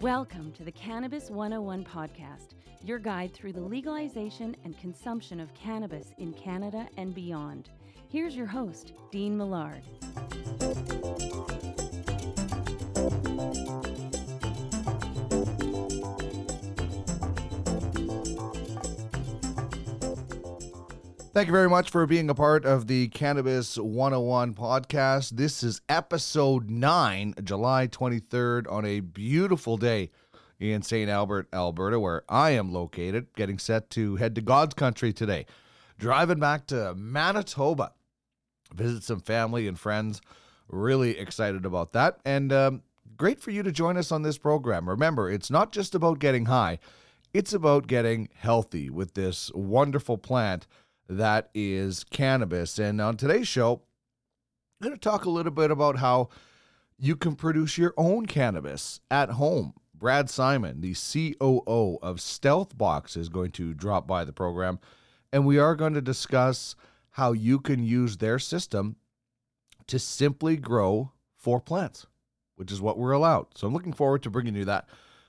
Welcome to the Cannabis 101 podcast, your guide through the legalization and consumption of cannabis in Canada and beyond. Here's your host, Dean Millard. Thank you very much for being a part of the Cannabis 101 podcast. This is episode 9, July 23rd, on a beautiful day in St. Albert, Alberta, where I am located, getting set to head to God's country today. Driving back to Manitoba, visit some family and friends. Really excited about that. And um, great for you to join us on this program. Remember, it's not just about getting high, it's about getting healthy with this wonderful plant that is cannabis. And on today's show, I'm going to talk a little bit about how you can produce your own cannabis at home. Brad Simon, the COO of Stealth Box, is going to drop by the program, and we are going to discuss how you can use their system to simply grow four plants, which is what we're allowed. So I'm looking forward to bringing you that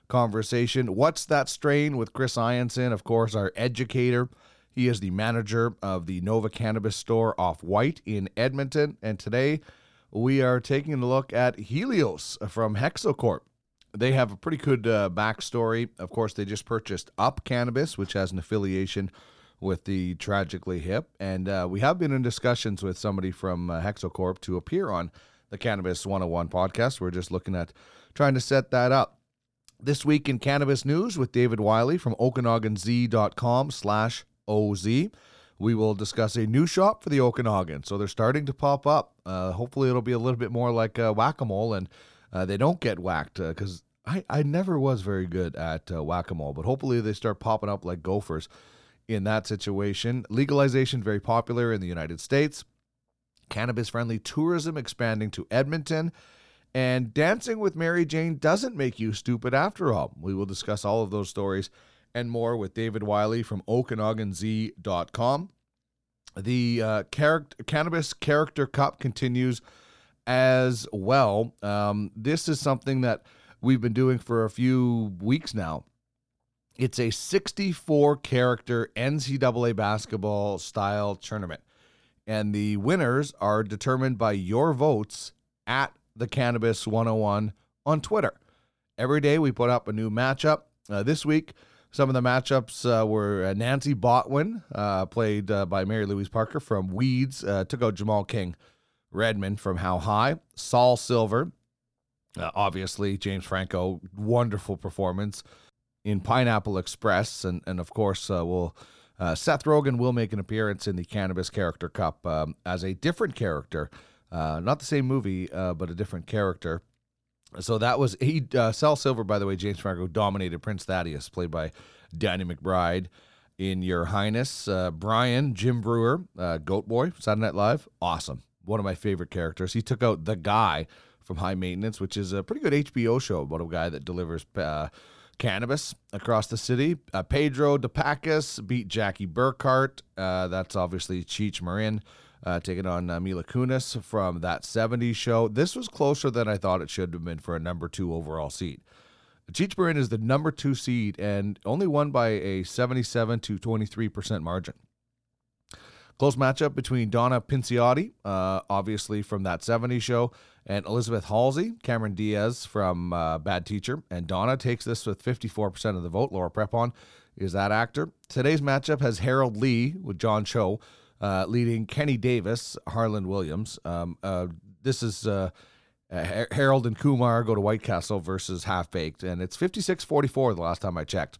conversation. What's that strain with Chris Ianson, of course, our educator he is the manager of the Nova Cannabis Store off Whyte in Edmonton. And today we are taking a look at Helios from Hexo Corp. They have a pretty good uh, backstory. Of course, they just purchased Up Cannabis, which has an affiliation with the Tragically Hip. And uh, we have been in discussions with somebody from uh, Hexo Corp to appear on the Cannabis 101 podcast. We're just looking at trying to set that up. This week in cannabis news with David Wylie from OkanaganZ.com slash OZ. We will discuss a new shop for the Okanagan. So they're starting to pop up. Uh, hopefully, it'll be a little bit more like uh, whack a mole and uh, they don't get whacked because I, I never was very good at uh, whack a mole, but hopefully, they start popping up like gophers in that situation. Legalization very popular in the United States. Cannabis friendly tourism expanding to Edmonton. And dancing with Mary Jane doesn't make you stupid after all. We will discuss all of those stories and more with David Wylie from OkanaganZ.com. The uh, character, Cannabis Character Cup continues as well. Um, this is something that we've been doing for a few weeks now. It's a 64 character NCAA basketball style tournament. And the winners are determined by your votes at the Cannabis 101 on Twitter. Every day we put up a new matchup. Uh, this week, some of the matchups uh, were uh, Nancy Botwin, uh, played uh, by Mary Louise Parker from Weeds, uh, took out Jamal King Redman from How High. Saul Silver, obviously, James Franco, wonderful performance in Pineapple Express. And, and of course, we'll, Seth Rogen will make an appearance in the Cannabis Character Cup um, as a different character. not the same movie, but a different character. So that was he. Uh, Saul Silver, by the way, James Franco dominated Prince Thaddeus, played by Danny McBride. In Your Highness, uh, Brian Jim Breuer, uh, Goat Boy, Saturday Night Live, awesome. One of my favorite characters. He took out the guy from High Maintenance, which is a pretty good HBO show about a guy that delivers uh, cannabis across the city. Uh, Pedro De Pacas beat Jackie Burkhart. Uh, that's obviously Cheech Marin uh, taking on uh, Mila Kunis from that 70s show. This was closer than I thought it should have been for a number two overall seed. Cheech Marin is the number two seed and only won by a 77 to 23% margin. Close matchup between Donna Pinciotti, uh, obviously from that 70s show, and Elizabeth Halsey, Cameron Diaz from uh, Bad Teacher. And Donna takes this with 54% of the vote. Laura Prepon is that actor. Today's matchup has Harold Lee with John Cho uh, leading Kenny Davis, Harland Williams. Um, uh, this is uh, Harold and Kumar go to White Castle versus Half Baked, and it's 56 44 the last time I checked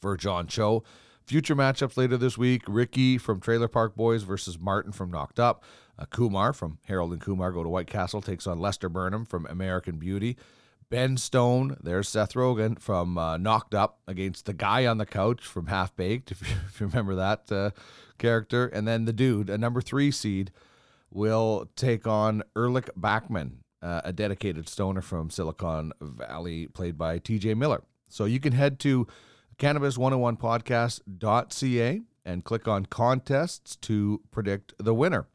for John Cho. Future matchups later this week Ricky from Trailer Park Boys versus Martin from Knocked Up. Uh, Kumar from Harold and Kumar go to White Castle takes on Lester Burnham from American Beauty. Ben Stone, there's Seth Rogen from uh, Knocked Up against the guy on the couch from Half Baked, if you, if you remember that uh, character. And then the dude, a number three seed, will take on Erlich Bachman, uh, a dedicated stoner from Silicon Valley, played by TJ Miller. So you can head to cannabis101podcast.ca and click on contests to predict the winner.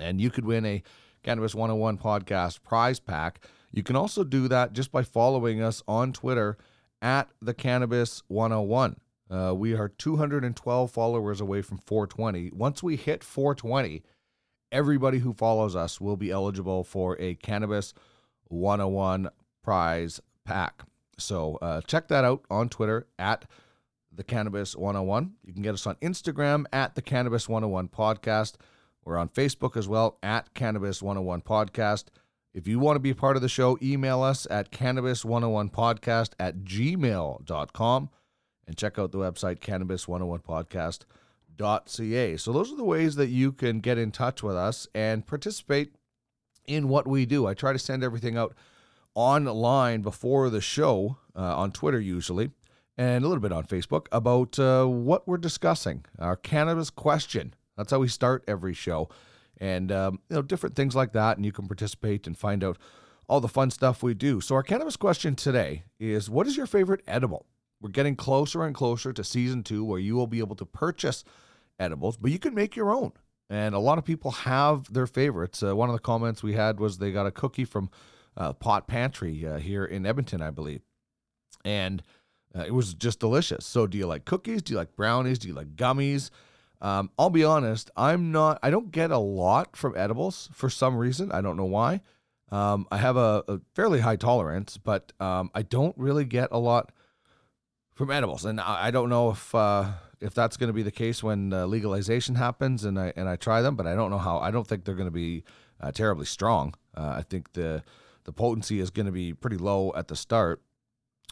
And you could win a Cannabis 101 podcast prize pack. You can also do that just by following us on Twitter at the Cannabis 101. Uh, we are 212 followers away from 420. Once we hit 420, everybody who follows us will be eligible for a Cannabis 101 prize pack. So uh, check that out on Twitter at the Cannabis 101. You can get us on Instagram at the Cannabis 101 podcast. We're on Facebook as well at Cannabis 101 podcast. If you want to be part of the show, email us at cannabis101podcast at gmail.com and check out the website cannabis101podcast.ca. So those are the ways that you can get in touch with us and participate in what we do. I try to send everything out online before the show uh, on Twitter usually and a little bit on Facebook about uh, what we're discussing. Our cannabis question. That's how we start every show, and um, you know different things like that. And you can participate and find out all the fun stuff we do. So our cannabis question today is: What is your favorite edible? We're getting closer and closer to season two, where you will be able to purchase edibles, but you can make your own. And a lot of people have their favorites. Uh, one of the comments we had was they got a cookie from uh, Pot Pantry uh, here in Edmonton, I believe, and uh, it was just delicious. So, do you like cookies? Do you like brownies? Do you like gummies? Um, I'll be honest, I'm not. I don't get a lot from edibles for some reason. I don't know why. Um, I have a, a, fairly high tolerance, but um, I don't really get a lot from edibles, and I, I don't know if uh, if that's going to be the case when uh, legalization happens and I and I try them. But I don't know how. I don't think they're going to be uh, terribly strong. Uh, I think the the potency is going to be pretty low at the start.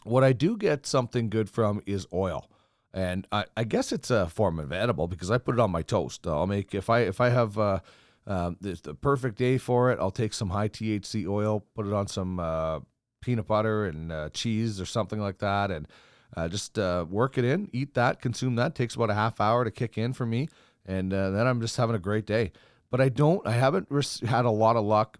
What I do get something good from is oil. And I, I guess it's a form of edible because I put it on my toast. I'll make if I if I have uh, um, the, the perfect day for it, I'll take some high THC oil, put it on some uh, peanut butter and uh, cheese or something like that, and uh, just uh, work it in, eat that, consume that. It takes about a half hour to kick in for me, and uh, then I'm just having a great day. But I don't, I haven't res- had a lot of luck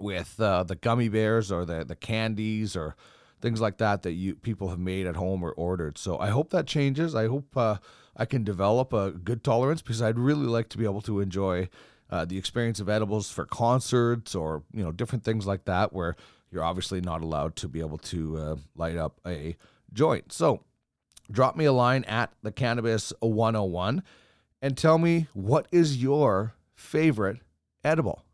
with uh, the gummy bears or the the candies or things like that that you people have made at home or ordered. So I hope that changes. I hope uh, I can develop a good tolerance because I'd really like to be able to enjoy uh, the experience of edibles for concerts or you know different things like that where you're obviously not allowed to be able to light up a joint. So drop me a line at the cannabis 101 and tell me what is your favorite edible.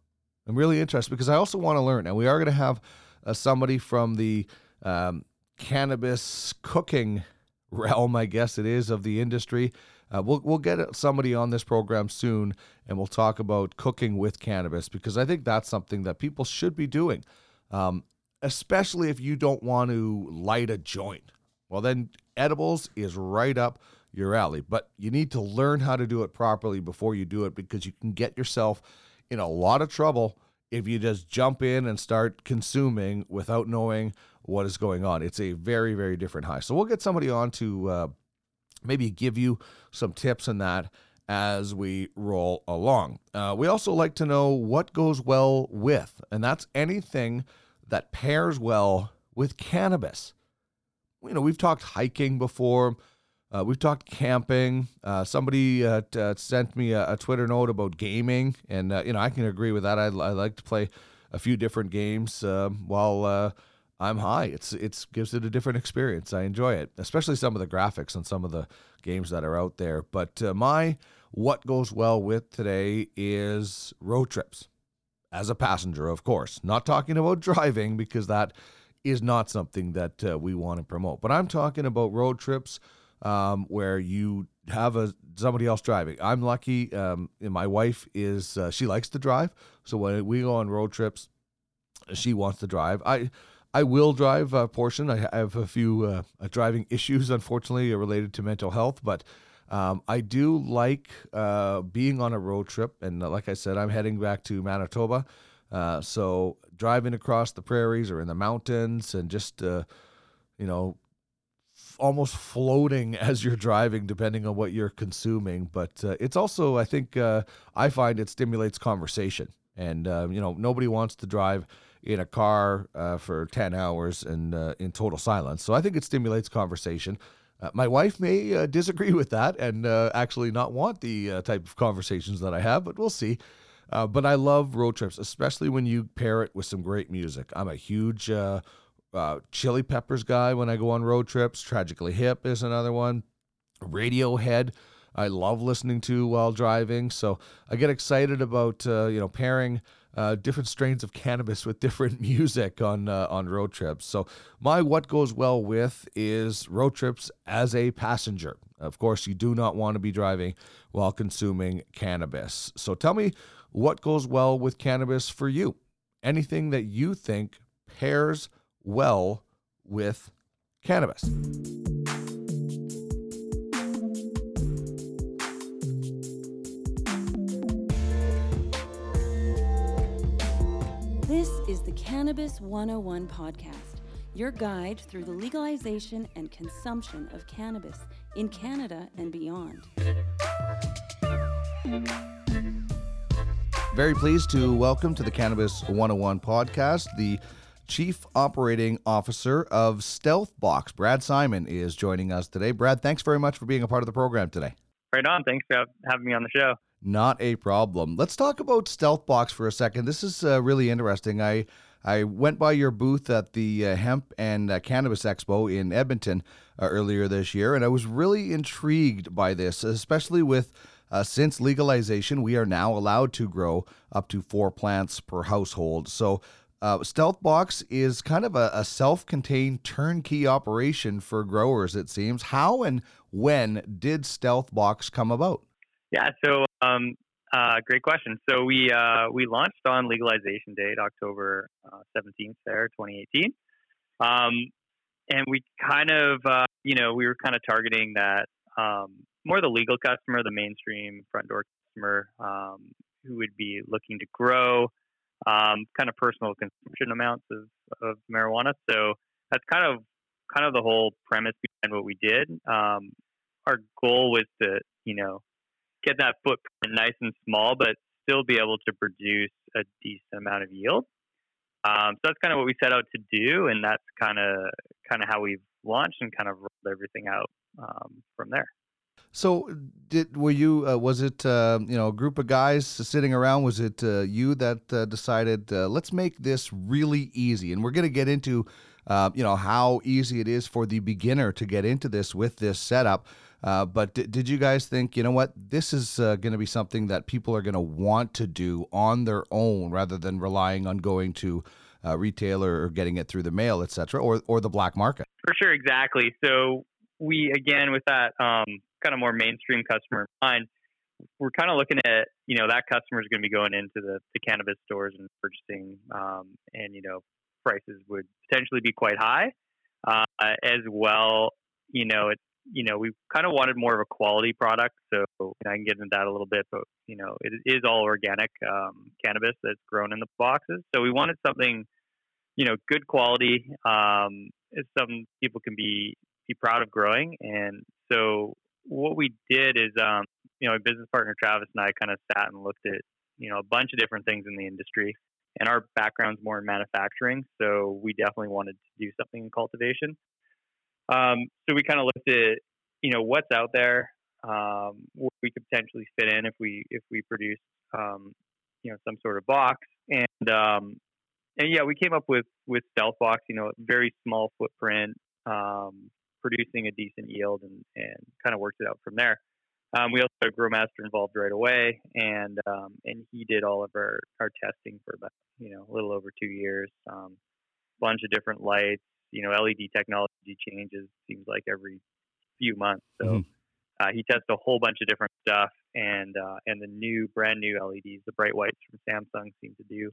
I'm really interested because I also want to learn. And we are going to have uh, somebody from the um, cannabis cooking realm, I guess it is, of the industry. Uh, we'll, we'll get somebody on this program soon and we'll talk about cooking with cannabis because I think that's something that people should be doing, um, especially if you don't want to light a joint. Well, then edibles is right up your alley, but you need to learn how to do it properly before you do it because you can get yourself in a lot of trouble if you just jump in and start consuming without knowing what is going on. It's a very, very different high. So we'll get somebody on to uh, maybe give you some tips on that as we roll along. Uh, we also like to know what goes well with, and that's anything that pairs well with cannabis. You know, we've talked hiking before. Uh, we've talked camping. Uh, somebody uh, t- uh, sent me a, a, Twitter note about gaming, and uh, you know I can agree with that. I, I like to play a few different games um, while uh, I'm high. It's it's gives it a different experience. I enjoy it, especially some of the graphics on some of the games that are out there. But my what goes well with today is road trips as a passenger, of course. Not talking about driving because that is not something that uh, we want to promote. But I'm talking about road trips um, where you have a somebody else driving. I'm lucky. Um, my wife is uh, she likes to drive, so when we go on road trips, she wants to drive. I I will drive a portion. I have a few uh, uh, driving issues, unfortunately, related to mental health, but um, I do like uh, being on a road trip. And uh, like I said, I'm heading back to Manitoba. Uh, so driving across the prairies or in the mountains and just, uh, you know, f- almost floating as you're driving, depending on what you're consuming. But it's also, I think, I find it stimulates conversation. And, you know, nobody wants to drive in a car uh, for 10 hours and uh, in total silence. So I think it stimulates conversation. Uh, my wife may uh, disagree with that and uh, actually not want the uh, type of conversations that I have, but we'll see. Uh, but I love road trips, especially when you pair it with some great music. I'm a huge uh, uh, Chili Peppers guy when I go on road trips. Tragically Hip is another one. Radiohead, I love listening to while driving. So I get excited about uh, you know pairing uh, different strains of cannabis with different music on uh, on road trips. So my what goes well with is road trips as a passenger. Of course, you do not want to be driving while consuming cannabis. So tell me what goes well with cannabis for you. Anything that you think pairs well with cannabis. This is the Cannabis 101 podcast, your guide through the legalization and consumption of cannabis in Canada and beyond. Very pleased to welcome to the Cannabis 101 podcast the Chief Operating Officer of Stealth Box. Brad Simon is joining us today. Brad, thanks very much for being a part of the program today. Right on. Thanks for having me on the show. Not a problem. Let's talk about Stealth Box for a second. This is uh, really interesting. I I went by your booth at the uh, Hemp and uh, Cannabis Expo in Edmonton uh, earlier this year, and I was really intrigued by this, especially with uh, since legalization, we are now allowed to grow up to four plants per household. So, uh, Stealth Box is kind of a, a self contained turnkey operation for growers, it seems. How and when did Stealth Box come about? Yeah, so um, uh, great question. So we uh, we launched on legalization date, October uh, seventeenth, there, 2018, um, and we kind of uh, you know we were kind of targeting that um, more the legal customer, the mainstream front door customer um, who would be looking to grow um, kind of personal consumption amounts of, of marijuana. So that's kind of kind of the whole premise behind what we did. Um, our goal was to you know get that footprint nice and small, but still be able to produce a decent amount of yield. Um, so that's kind of what we set out to do, and that's kind of kind of how we've launched and kind of rolled everything out um, from there. So, did were you? Uh, was it uh, you know a group of guys sitting around? Was it uh, you that uh, decided uh, let's make this really easy? And we're going to get into uh, you know how easy it is for the beginner to get into this with this setup. but d- did you guys think you know what this is going to be something that people are going to want to do on their own rather than relying on going to a retailer or getting it through the mail, etc., or or the black market? For sure, exactly. So we again with that um, kind of more mainstream customer in mind, we're kind of looking at you know that customer is going to be going into the, the cannabis stores and purchasing, um, and you know prices would potentially be quite high uh, as well. You know, it you know we kind of wanted more of a quality product, so I can get into that a little bit, but you know it is all organic um, cannabis that's grown in the boxes, so we wanted something you know good quality. Um, something people can be be proud of growing, and so what we did is, um, you know, my business partner Travis and I kind of sat and looked at, you know, a bunch of different things in the industry. And our background's more in manufacturing, so we definitely wanted to do something in cultivation. Um, so we kind of looked at, you know, what's out there, um, where we could potentially fit in if we if we produce, um, you know, some sort of box. And um, and yeah, we came up with with Stealth Box, you know, very small footprint, um, producing a decent yield and, and kind of worked it out from there. Um, we also had growmaster involved right away, and um, and he did all of our, our testing for about you know a little over two years. Um, bunch of different lights, you know, LED technology changes seems like every few months. So mm-hmm. uh, he tested a whole bunch of different stuff, and uh, and the new brand new LEDs, the bright whites from Samsung, seem to do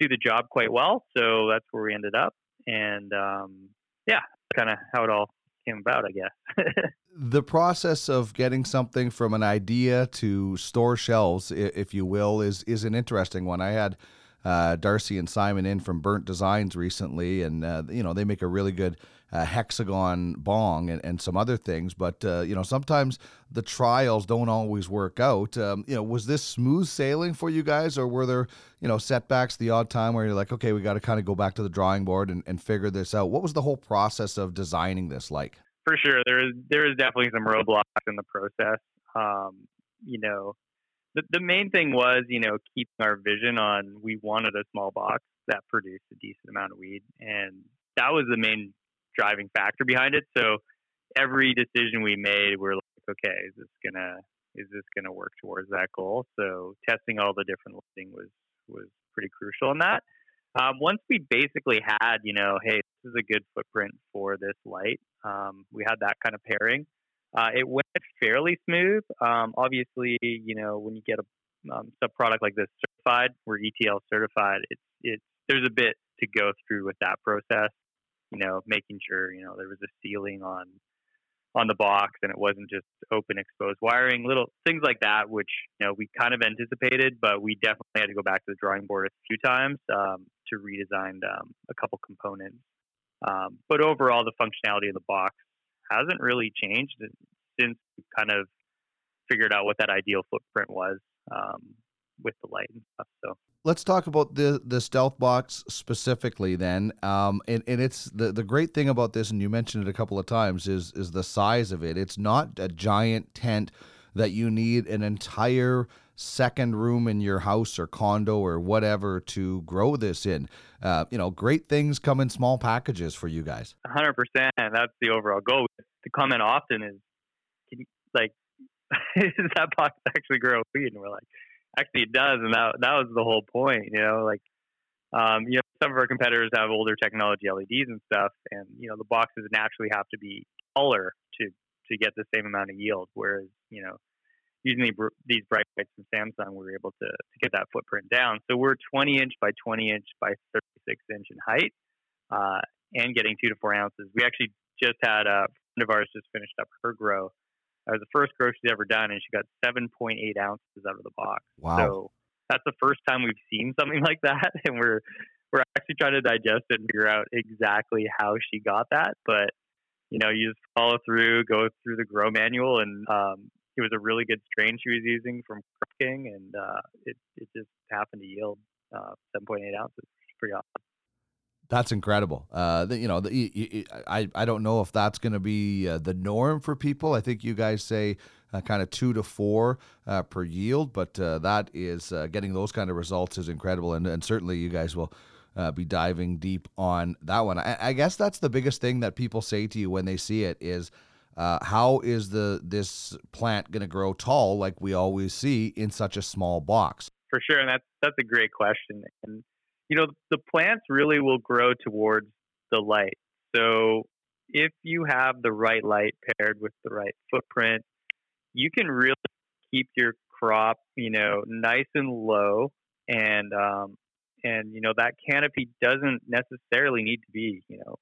do the job quite well. So that's where we ended up, and um, yeah, kind of how it all came about, I guess. the process of getting something from an idea to store shelves, if you will, is is an interesting one. I had uh, Darcy and Simon in from Burnt Designs recently, and uh, you know they make a really good uh, hexagon bong and, and some other things. But uh, you know sometimes the trials don't always work out. Um, you know, was this smooth sailing for you guys, or were there you know setbacks the odd time where you're like, okay, we got to kind of go back to the drawing board and, and figure this out? What was the whole process of designing this like? For sure, there is there is definitely some roadblocks in the process. Um, you know, the, the main thing was, you know, keeping our vision on we wanted a small box that produced a decent amount of weed, and that was the main driving factor behind it. So every decision we made, we're like, okay, is this gonna is this gonna work towards that goal? So testing all the different lighting was was pretty crucial in that. Um, once we basically had, you know, hey, this is a good footprint for this light. Um, we had that kind of pairing. Uh, it went fairly smooth. Um, obviously, you know, when you get a um, sub product like this certified, we're ETL certified. It's it's there's a bit to go through with that process. You know, making sure you know there was a ceiling on on the box and it wasn't just open exposed wiring, little things like that, which you know we kind of anticipated, but we definitely had to go back to the drawing board a few times um, to redesign um, a couple components. Um, but overall, the functionality of the box hasn't really changed since we kind of figured out what that ideal footprint was um, with the light and stuff. So let's talk about the the stealth box specifically then. Um, and, and it's the, the great thing about this and you mentioned it a couple of times is is the size of it. It's not a giant tent that you need an entire second room in your house or condo or whatever to grow this in. Uh, you know great things come in small packages for you guys. 100% that's the overall goal. The comment often is can you, like is that box actually grow weed and we're like actually it does, and that that was the whole point. You know, like um, you know, some of our competitors have older technology LEDs and stuff, and you know, the boxes naturally have to be taller to to get the same amount of yield. Whereas you know, using the, these bright lights from Samsung, we were able to to get that footprint down. So we're 20 inch by 20 inch by 36 inch in height, uh, and getting two to four ounces. We actually just had a friend of ours just finished up her grow that was the first grow she's ever done, and she got 7.8 ounces out of the box. Wow. So that's the first time we've seen something like that, and we're we're actually trying to digest it and figure out exactly how she got that. But you know, you just follow through, go through the grow manual, and um, it was a really good strain she was using from King, and uh, it it just happened to yield uh, 7.8 ounces. Pretty awesome. That's incredible. Uh, the, you know, the, I I don't know if that's going to be uh, the norm for people. I think you guys say uh, kind of two to four uh, per yield, but uh, that is uh, getting those kind of results is incredible, and and certainly you guys will. be diving deep on that one. I, I, guess that's the biggest thing that people say to you when they see it is, how is the this plant going to grow tall like we always see in such a small box? For sure, and that's that's a great question. And you know, the plants really will grow towards the light. So if you have the right light paired with the right footprint, you can really keep your crop, you know, nice and low and um and you know that canopy doesn't necessarily need to be, you know,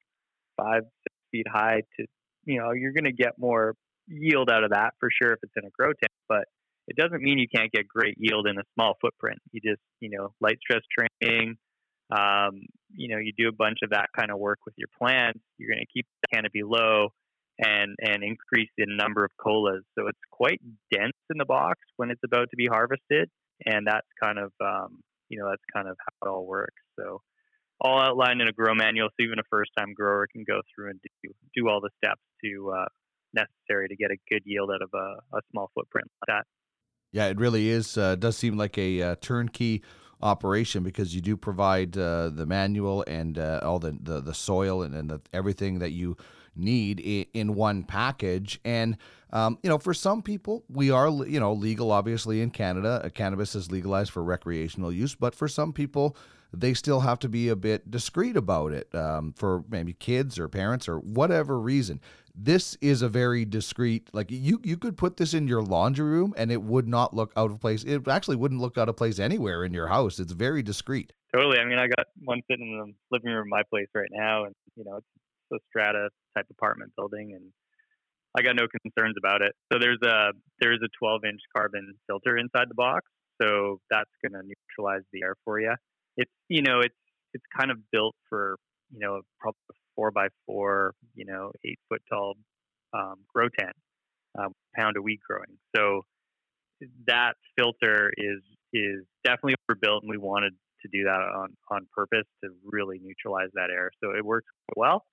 five, six feet high to you know, you're gonna get more yield out of that for sure if it's in a grow tent, but it doesn't mean you can't get great yield in a small footprint. You just, you know, light stress training, um, you know, you do a bunch of that kind of work with your plants, you're going to keep the canopy low and and increase the number of colas. So it's quite dense in the box when it's about to be harvested, and that's kind of um, you know that's kind of how it all works. So all outlined in a grow manual, so even a first time grower can go through and do do all the steps to uh, necessary to get a good yield out of a, a small footprint like that. Yeah, it really is. Uh, does seem like a uh, turnkey operation because you do provide uh, the manual and uh, all the, the, the soil and, and the, everything that you need in, in one package. And um, you know, for some people, we are you know legal obviously in Canada. Uh, cannabis is legalized for recreational use, but for some people, they still have to be a bit discreet about it um, for maybe kids or parents or whatever reason this is a very discreet like you you could put this in your laundry room and it would not look out of place. It actually wouldn't look out of place anywhere in your house. It's very discreet. Totally. I mean i got one sitting in the living room of my place right now and you know it's a strata type apartment building and i got no concerns about it. So there's a there's a 12 inch carbon filter inside the box. So that's going to neutralize the air for you it's you know it's it's kind of built for you know probably four by four, you know, eight foot tall um, grow tent, um, pound of wheat growing. So that filter is is definitely overbuilt, and we wanted to do that on on purpose to really neutralize that air. So it works well.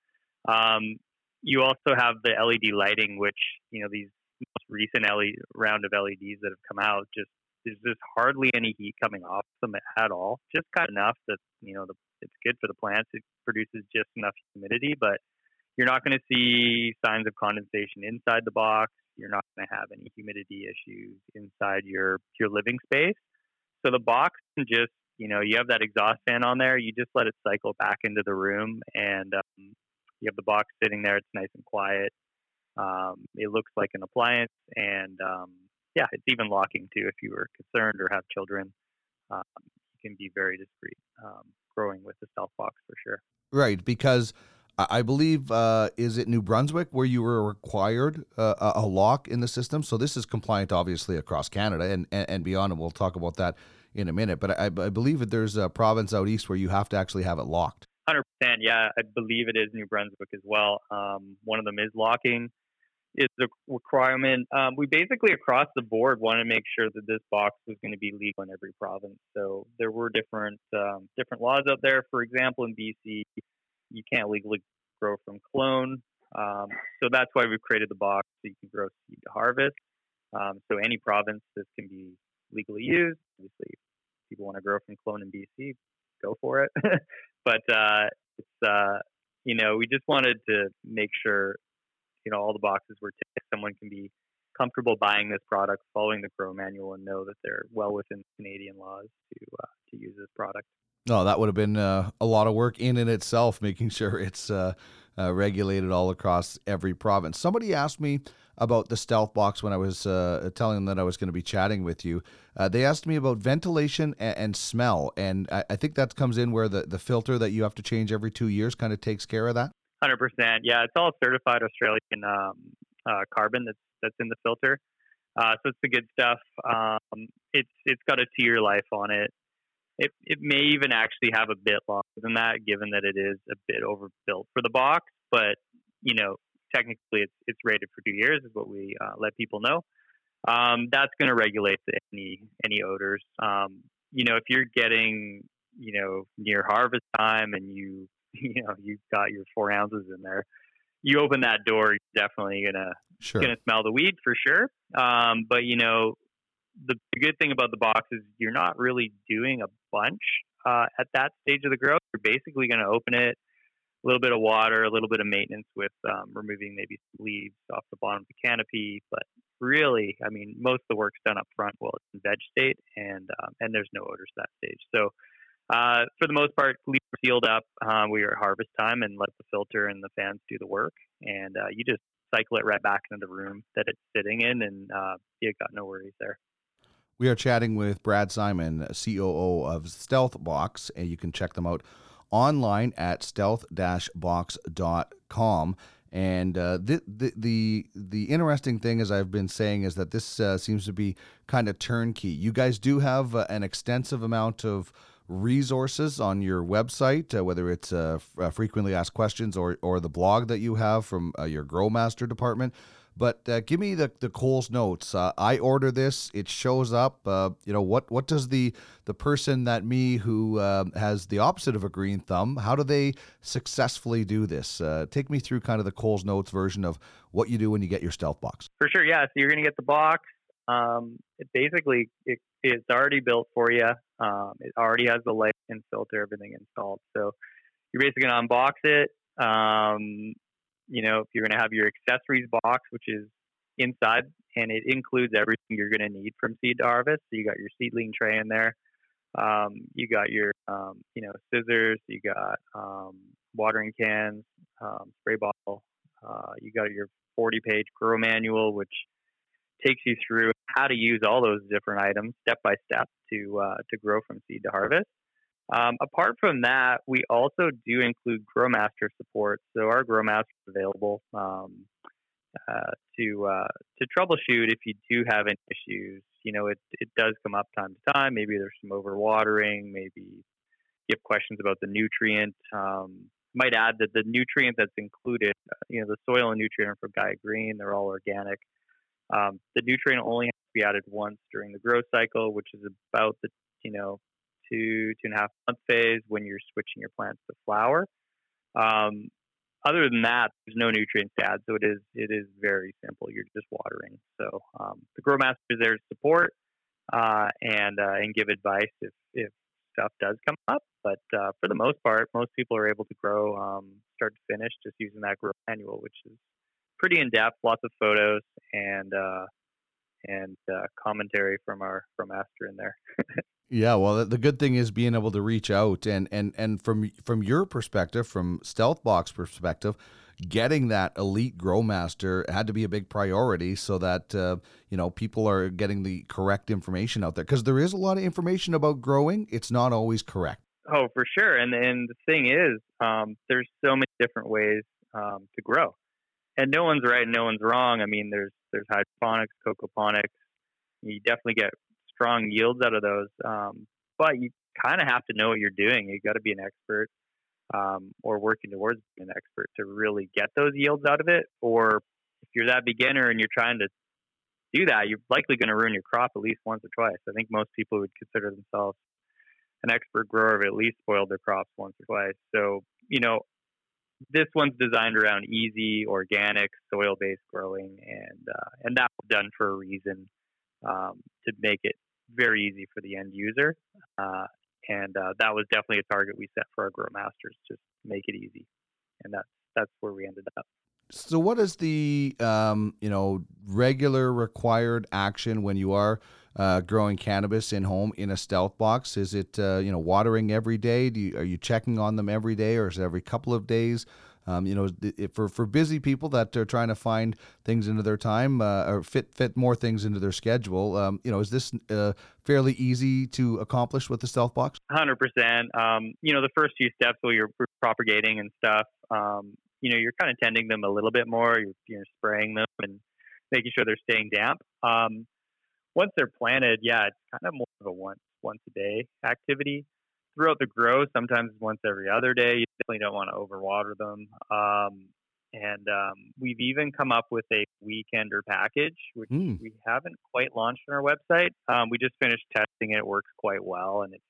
Um, you also have the LED lighting, which you know these most recent LED round of LEDs that have come out just there's just hardly any heat coming off them at all. Just of enough that you know the, it's good for the plants. It produces just enough humidity, but you're not going to see signs of condensation inside the box. You're not going to have any humidity issues inside your your living space. So the box can just you know you have that exhaust fan on there. You just let it cycle back into the room, and um, you have the box sitting there. It's nice and quiet. Um, it looks like an appliance, and um, yeah, it's even locking too. If you were concerned or have children, um, you can be very discreet um, growing with the stealth box for sure. Right, because I believe uh, is it New Brunswick where you were required uh, a lock in the system. So this is compliant, obviously, across Canada and, and, and beyond, and we'll talk about that in a minute. But I, I believe that there's a province out east where you have to actually have it locked. Hundred percent, yeah. I believe it is New Brunswick as well. Um, one of them is locking is a requirement. Um, we basically across the board want to make sure that this box was going to be legal in every province. So there were different um, different laws out there. For example, in BC, you can't legally grow from clone. Um, so that's why we've created the box so you can grow seed to harvest. Um, so any province this can be legally used. Obviously, people want to grow from clone in BC, go for it. but uh, it's uh, you know we just wanted to make sure you know all the boxes ticked. Someone can be comfortable buying this product, following the grow manual, and know that they're well within Canadian laws to uh, to use this product. No, that would have been uh, a lot of work in and itself, making sure it's uh, uh, regulated all across every province. Somebody asked me about the stealth box when I was uh, telling them that I was going to be chatting with you. Uh, they asked me about ventilation and, and smell, and I, I, think that comes in where the, the filter that you have to change every two years kind of takes care of that. Hundred percent. Yeah, it's all certified Australian um, uh, carbon that's that's in the filter. Uh, so it's the good stuff. Um, it's it's got a two-year life on it. It it may even actually have a bit longer than that, given that it is a bit overbuilt for the box. But you know, technically, it's it's rated for two years, is what we uh, let people know. Um, that's going to regulate the, any any odors. Um, you know, if you're getting you know near harvest time and you you know you've got your four ounces in there, you open that door, you're definitely gonna sure. gonna smell the weed for sure. Um, but you know, the, the good thing about the box is you're not really doing a bunch uh, at that stage of the growth. You're basically going to open it, a little bit of water, a little bit of maintenance with um, removing maybe some leaves off the bottom of the canopy. But really, I mean, most of the work's done up front while it's in veg state, and um, and there's no odors at that stage. So uh, for the most part, leaves sealed up. We are at harvest time and let the filter and the fans do the work. And uh, you just cycle it right back into the room that it's sitting in, and uh, you got no worries there. We are chatting with Brad Simon, COO of Stealth Box, and you can check them out online at stealth-box.com. And uh, the, the, the the interesting thing, as I've been saying, is that this uh, seems to be kind of turnkey. You guys do have uh, an extensive amount of resources on your website, uh, whether it's uh, f- uh, frequently asked questions or, or the blog that you have from uh, your Growmaster department. But uh, give me the, the Coles notes. I order this, it shows up. you know what? What does the the person that me who has the opposite of a green thumb? How do they successfully do this? take me through kind of the Coles notes version of what you do when you get your stealth box. For sure, yeah. So you're going to get the box. Um, it basically it, it's already built for you. Um, it already has the light and filter, everything installed. So you're basically going to unbox it. Um, you know, if you're going to have your accessories box, which is inside, and it includes everything you're going to need from seed to harvest. So you got your seedling tray in there. Um, you got your, um, you know, scissors. You got um, watering cans, um, spray bottle. Uh, you got your 40-page grow manual, which takes you through how to use all those different items step by step to uh, to grow from seed to harvest. Um, apart from that, we also do include GrowMaster support. So our GrowMaster is available um, uh, to uh, to troubleshoot if you do have any issues. You know, it it does come up time to time. Maybe there's some overwatering. Maybe you have questions about the nutrient. Um, might add that the nutrient that's included, uh, you know, the soil and nutrient for Gaia Green, they're all organic. Um, the nutrient only has to be added once during the growth cycle, which is about the you know two two and a half month phase when you're switching your plants to flower. Um, other than that, there's no nutrients to add, so it is it is very simple. You're just watering. So um, the GrowMaster is there to support. uh, and uh, and give advice if if stuff does come up. But uh, for the most part, most people are able to grow um, start to finish just using that grow manual, which is pretty in depth, lots of photos and uh, and uh, commentary from our from Esther in there. Yeah, well, the good thing is being able to reach out and and and from from your perspective, from Stealth Box perspective, getting that elite grow master had to be a big priority so that uh, you know people are getting the correct information out there because there is a lot of information about growing. It's not always correct. Oh, for sure. And and the thing is, um, there's so many different ways um, to grow, and no one's right, and no one's wrong. I mean, there's there's hydroponics, cocoponics. You definitely get strong yields out of those. Um, but you kind of have to know what you're doing. You got to be an expert um, or working towards being an expert to really get those yields out of it. Or if you're that beginner and you're trying to do that, you're likely going to ruin your crop at least once or twice. I think most people would consider themselves an expert grower have at least spoiled their crops once or twice. So, you know, this one's designed around easy, organic, soil-based growing, and uh, and that was done for a reason um, to make it very easy for the end user. Uh, and uh, that was definitely a target we set for our grow masters, just make it easy, and that's that's where we ended up. So, what is the um, you know regular required action when you are uh, growing cannabis in home in a stealth box? Is it uh, you know watering every day? Do you, are you checking on them every day, or is it every couple of days? Um, you know, for for busy people that are trying to find things into their time uh, or fit fit more things into their schedule, um, you know, is this uh, fairly easy to accomplish with the stealth box? Hundred um, percent. You know, the first few steps while you're propagating and stuff, um, you know, you're kind of tending them a little bit more. You're, you're spraying them and making sure they're staying damp. Once they're planted, yeah, it's kind of more of a once once a day activity throughout the grow, sometimes once every other day. You definitely don't want to overwater them. Um, and um, we've even come up with a weekender package, which mm. we haven't quite launched on our website. Um, we just finished testing it; it works quite well, and it's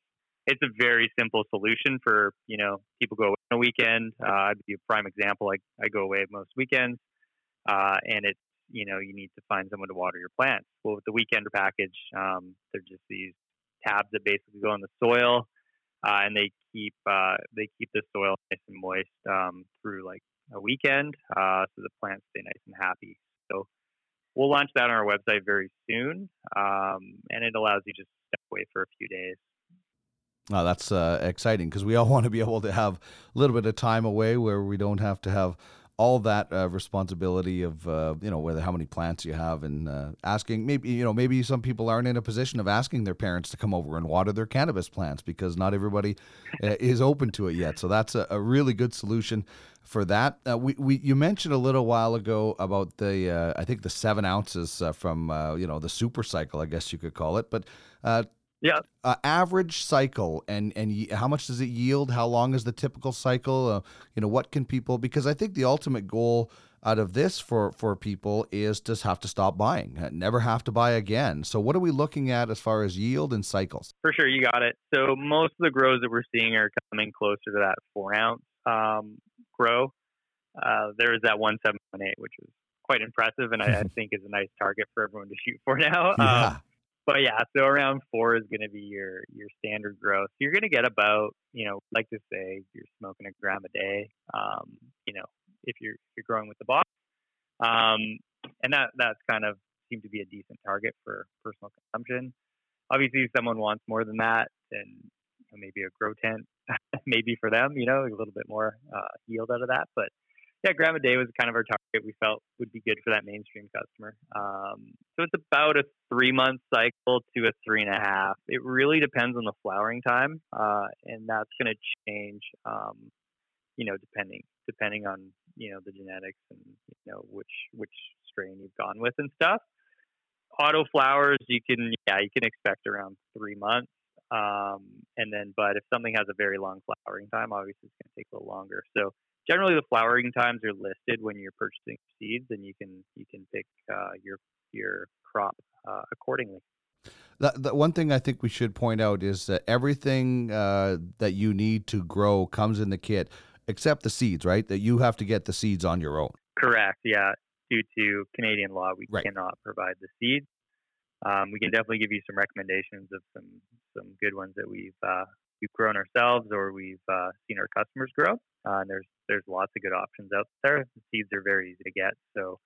it's a very simple solution for you know people go away on a weekend. Uh, I'd be a prime example. I I go away most weekends, uh, and it's you know you need to find someone to water your plants. Well, with the weekender package, um, they're just these tabs that basically go in the soil uh, and they keep uh, they keep the soil nice and moist um, through like a weekend, uh, so the plants stay nice and happy. So we'll launch that on our website very soon, um, and it allows you just to step away for a few days. Oh, that's uh, exciting because we all want to be able to have a little bit of time away where we don't have to have all that uh, responsibility of uh, you know whether how many plants you have and uh, asking maybe you know maybe some people aren't in a position of asking their parents to come over and water their cannabis plants because not everybody uh, is open to it yet. So that's a, a really good solution for that. Uh, we, we you mentioned a little while ago about the uh, I think the seven ounces from you know the super cycle I guess you could call it but yeah. Uh, average cycle and and how much does it yield? How long is the typical cycle? Uh, you know, what can people? Because I think the ultimate goal out of this for for people is just have to stop buying, never have to buy again. So, what are we looking at as far as yield and cycles? For sure, you got it. So, most of the grows that we're seeing are coming closer to that four ounce um, grow. Uh, there is that one seven one eight, which is quite impressive, and I, I, think is a nice target for everyone to shoot for now. Yeah. But yeah, so around four is going to be your your standard growth. You're going to get about, you know, like to say you're smoking a gram a day. Um, you know, if you're you're growing with the box, um, and that that's kind of seemed to be a decent target for personal consumption. Obviously, if someone wants more than that, then maybe a grow tent, maybe for them, you know, a little bit more uh, yield out of that. But yeah, gram a day was kind of our target. We felt would be good for that mainstream customer. Um, so it's about a three month cycle to a three and a half. It really depends on the flowering time, uh, and that's going to change. Um, you know, depending depending on you know the genetics and you know which which strain you've gone with and stuff. Auto flowers, you can yeah, you can expect around three months. Um, and then, but if something has a very long flowering time, obviously it's going to take a little longer. So generally the flowering times are listed when you're purchasing seeds, and you can you can pick uh, your your crop uh, accordingly. The, the one thing I think we should point out is that everything uh, that you need to grow comes in the kit, except the seeds, right? That you have to get the seeds on your own. Correct. Yeah. Due to Canadian law, we right. cannot provide the seeds. um, we can definitely give you some recommendations of some some good ones that we've uh, we've grown ourselves or we've uh, seen our customers grow. Uh, and there's there's lots of good options out there. The seeds are very easy to get. So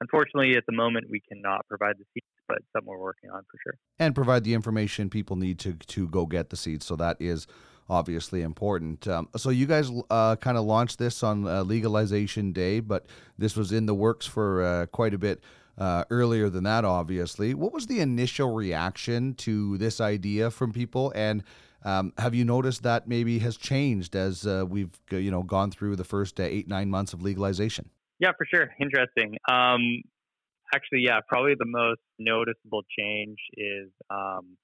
unfortunately, at the moment, we cannot provide the seeds, but something we're working on for sure. And provide the information people need to to go get the seeds. So that is obviously important. Um, so you guys uh, kind of launched this on uh, legalization day, but this was in the works for uh, quite a bit uh, earlier than that, obviously. What was the initial reaction to this idea from people? And um, have you noticed that maybe has changed as uh, we've you know gone through the first uh, eight nine months of legalization? Yeah, for sure. Interesting. Um, actually, yeah, probably the most noticeable change is um,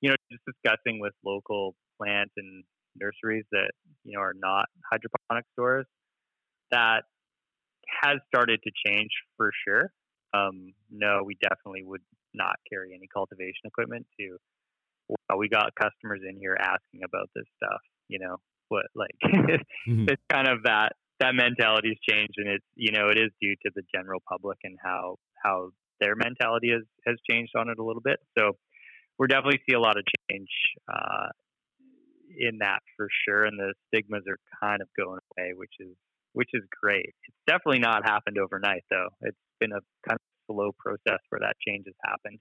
you know just discussing with local plants and nurseries that you know are not hydroponic stores. That has started to change for sure. Um, no, we definitely would not carry any cultivation equipment to. Well, we got customers in here asking about this stuff. You know, what like mm-hmm. it's kind of that that mentality's changed, and it's you know it is due to the general public and how how their mentality has has changed on it a little bit. So we're definitely see a lot of change uh, in that for sure, and the stigmas are kind of going away, which is which is great. It's definitely not happened overnight, though. It's been a kind of slow process where that change has happened.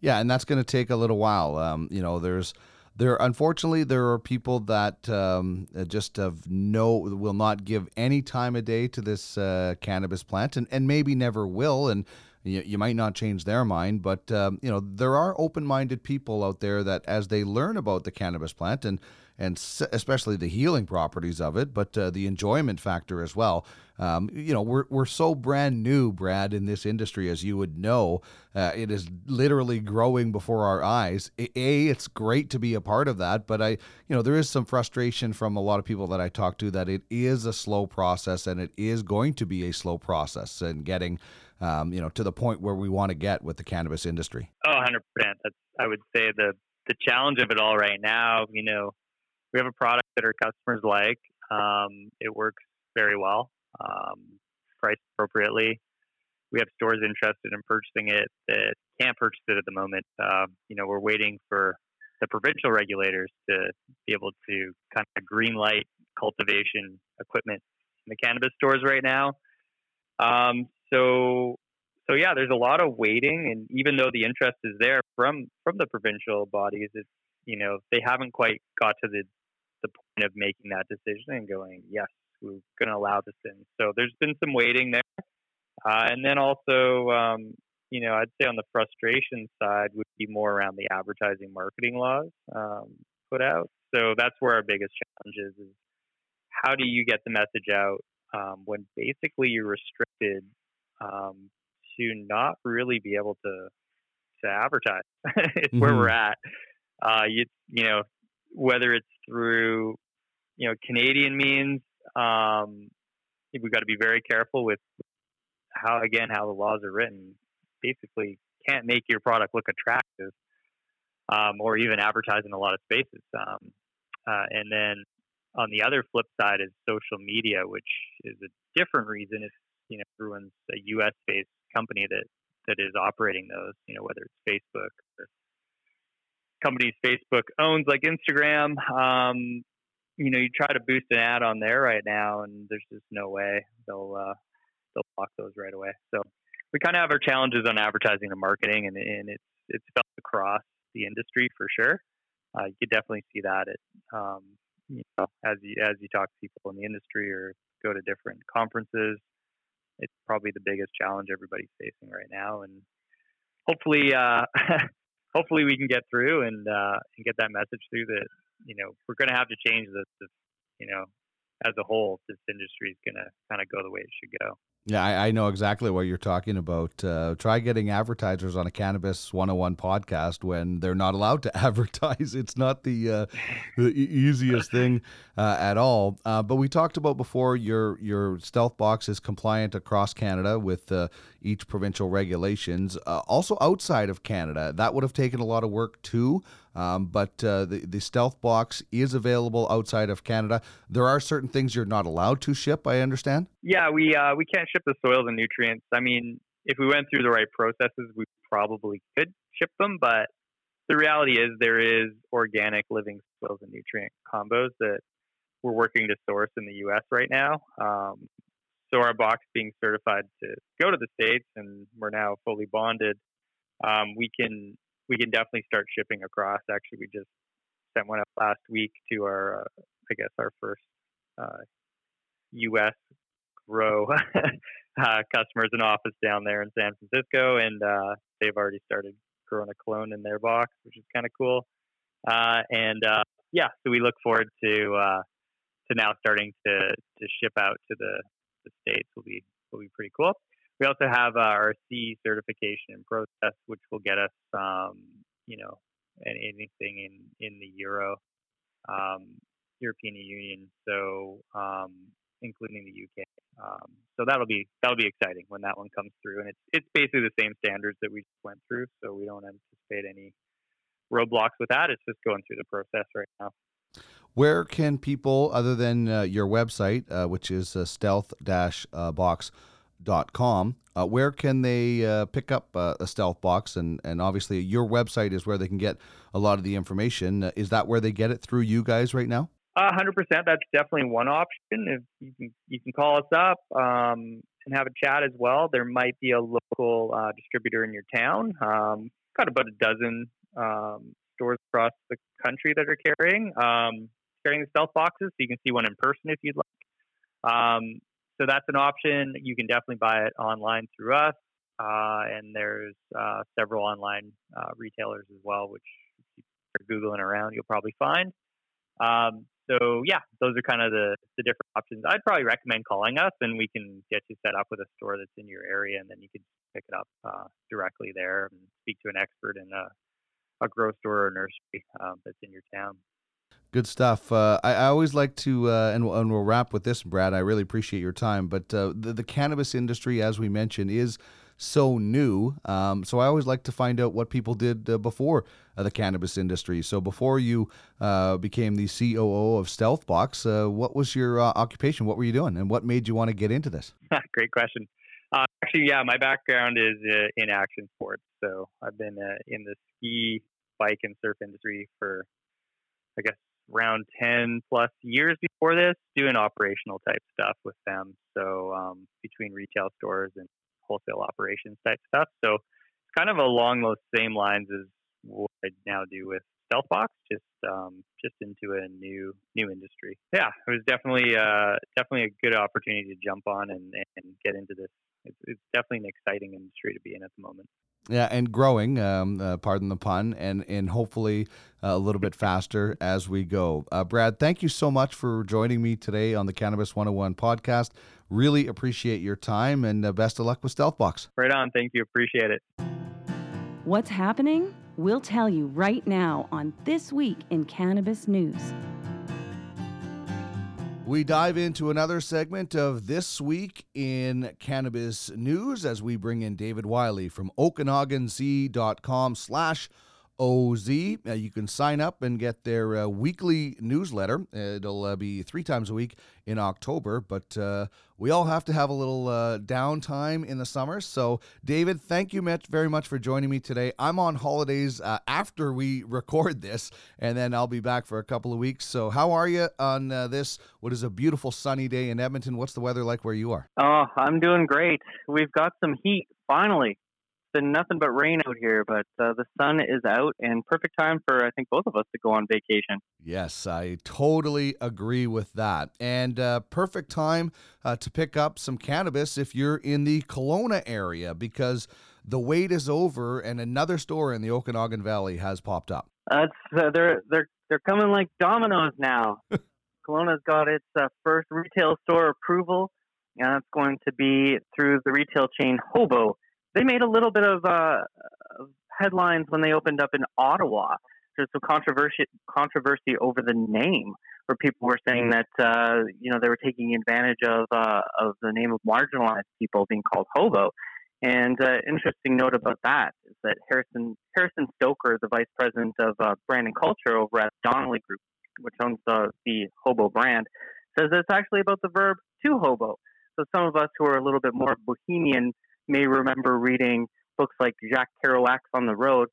Yeah, and that's going to take a little while. Um, you know, there's there unfortunately there are people that um, just have no will not give any time of day to this uh, cannabis plant and, and maybe never will and you, you might not change their mind but um, you know there are open-minded people out there that as they learn about the cannabis plant and and especially the healing properties of it, but uh, the enjoyment factor as well. Um, you know, we're, we're so brand new, Brad, in this industry, as you would know. Uh, it is literally growing before our eyes. A, it's great to be a part of that, but I, you know, there is some frustration from a lot of people that I talk to that it is a slow process and it is going to be a slow process and getting, um, you know, to the point where we want to get with the cannabis industry. Oh, 100%. That's, I would say the, the challenge of it all right now, you know, we have a product that our customers like. Um, it works very well, um, priced appropriately. We have stores interested in purchasing it that can't purchase it at the moment. Uh, you know, we're waiting for the provincial regulators to be able to kind of green light cultivation equipment in the cannabis stores right now. Um, so, so yeah, there's a lot of waiting, and even though the interest is there from from the provincial bodies, it's you know they haven't quite got to the the point of making that decision and going, yes, we're going to allow this in. So there's been some waiting there. Uh, and then also, um, you know, I'd say on the frustration side would be more around the advertising marketing laws um, put out. So that's where our biggest challenge is, is how do you get the message out um, when basically you're restricted um, to not really be able to to advertise. it's mm-hmm. where we're at. Uh, you you know whether it's through you know Canadian means. Um, we've got to be very careful with how again how the laws are written. Basically, can't make your product look attractive, um, or even advertise in a lot of spaces. Um, uh, and then on the other flip side is social media, which is a different reason. If you know everyone's a U.S. based company that that is operating those, you know whether it's Facebook or companies Facebook owns, like Instagram. Um, you know, you try to boost an ad on there right now, and there's just no way they'll uh, they'll block those right away. So we kind of have our challenges on advertising and marketing, and, and it's it's felt across the industry for sure. Uh, you could definitely see that at um, you know as you as you talk to people in the industry or go to different conferences. It's probably the biggest challenge everybody's facing right now, and hopefully, uh, hopefully we can get through and uh, and get that message through that you know we're going to have to change this, this you know as a whole this industry is going to kind of go the way it should go yeah, I, I, know exactly what you're talking about. Uh, try getting advertisers on a Cannabis 101 podcast when they're not allowed to advertise. It's not the, uh, the easiest thing uh, at all. Uh, but we talked about before your your stealth box is compliant across Canada with uh, each provincial regulations. Uh, also outside of Canada, that would have taken a lot of work too. Um, but uh, the, the stealth box is available outside of Canada. There are certain things you're not allowed to ship, I understand. Yeah, we uh, we can't ship the soils and nutrients. I mean, if we went through the right processes, we probably could ship them, but the reality is there is organic living soils and nutrient combos that we're working to source in the U.S. right now. Um, so our box being certified to go to the states, and we're now fully bonded. Um, we can we can definitely start shipping across. Actually, we just sent one up last week to our uh, I guess our first uh, U.S. grow uh, customers and office down there in San Francisco, and uh, they've already started growing a clone in their box, which is kind of cool. Uh, and uh, yeah, so we look forward to to now starting to to ship out to the, the states. Will be will be pretty cool. We also have our CE certification and process, which will get us, um, you know, anything in in the Euro um, European Union. So um, including the UK. Um, so that'll be that'll be exciting when that one comes through, and it's it's basically the same standards that we just went through. So we don't anticipate any roadblocks with that. It's just going through the process right now. Where can people, other than uh, your website, uh, which is uh, stealth-box.com, uh, where can they uh, pick up uh, a stealth box? And, and obviously, your website is where they can get a lot of the information. is that where they get it through you guys right now? A hundred percent. That's definitely one option. If you can, you can call us up um, and have a chat as well. There might be a local uh, distributor in your town. Um, got about a dozen um, stores across the country that are carrying um, carrying the stealth boxes, so you can see one in person if you'd like. Um, so that's an option. You can definitely buy it online through us, uh, and there's uh, several online uh, retailers as well, which if you're googling around, you'll probably find. Um, so yeah, those are kind of the, the different options. I'd probably recommend calling us, and we can get you set up with a store that's in your area, and then you can pick it up uh, directly there and speak to an expert in a, a grow store or nursery uh, that's in your town. Good stuff. Uh, I, I, always like to, uh, and, and, we'll wrap with this, Brad. I really appreciate your time. But uh, the, the, cannabis industry, as we mentioned, is so new. Um, so I always like to find out what people did uh, before uh, the cannabis industry. So before you uh, became the COO of Stealthbox, what was your occupation? What were you doing, and what made you want to get into this? Great question. Actually, yeah, my background is in action sports. So I've been in the ski, bike, and surf industry for, I guess, around 10 plus years before this, doing operational type stuff with them. So um, between retail stores and wholesale operations type stuff. So it's kind of along those same lines as what I now do with Stealthbox, just um, just into a new new industry. Yeah, it was definitely uh, definitely a good opportunity to jump on and, and get into this. It's, it's definitely an exciting industry to be in at the moment. Yeah, and growing, um, uh, pardon the pun, and and hopefully uh, a little bit faster as we go. Uh, Brad, thank you so much for joining me today on the Cannabis 101 podcast. Really appreciate your time, and uh, best of luck with Stealthbox. Right on. Thank you. Appreciate it. What's happening? We'll tell you right now on This Week in Cannabis News. We dive into another segment of This Week in Cannabis News as we bring in David Wylie from OkanaganZ.com slash OZ. Uh, you can sign up and get their uh, weekly newsletter. It'll uh, be three times a week in October, but uh, we all have to have a little uh, downtime in the summer. So, David, thank you much, very much for joining me today. I'm on holidays uh, after we record this, and then I'll be back for a couple of weeks. So, how are you on this? What is a beautiful sunny day in Edmonton? What's the weather like where you are? Oh, I'm doing great. We've got some heat finally been nothing but rain out here, but uh, the sun is out and perfect time for I think both of us to go on vacation. Yes, I totally agree with that. And uh, perfect time uh, to pick up some cannabis if you're in the Kelowna area because the wait is over and another store in the Okanagan Valley has popped up. Uh, they're they're they're coming like dominoes now. Kelowna's got its uh, first retail store approval, and it's going to be through the retail chain Hobo they made a little bit of uh, headlines when they opened up in Ottawa. There's some controversy controversy over the name, where people were saying that uh, you know they were taking advantage of uh, of the name of marginalized people being called hobo. And uh, interesting note about that is that Harrison Harrison Stoker, the vice president of uh, brand and culture over at Donnelly Group, which owns the the hobo brand, says that it's actually about the verb to hobo. So some of us who are a little bit more bohemian may remember reading books like Jack Kerouac's On the Road.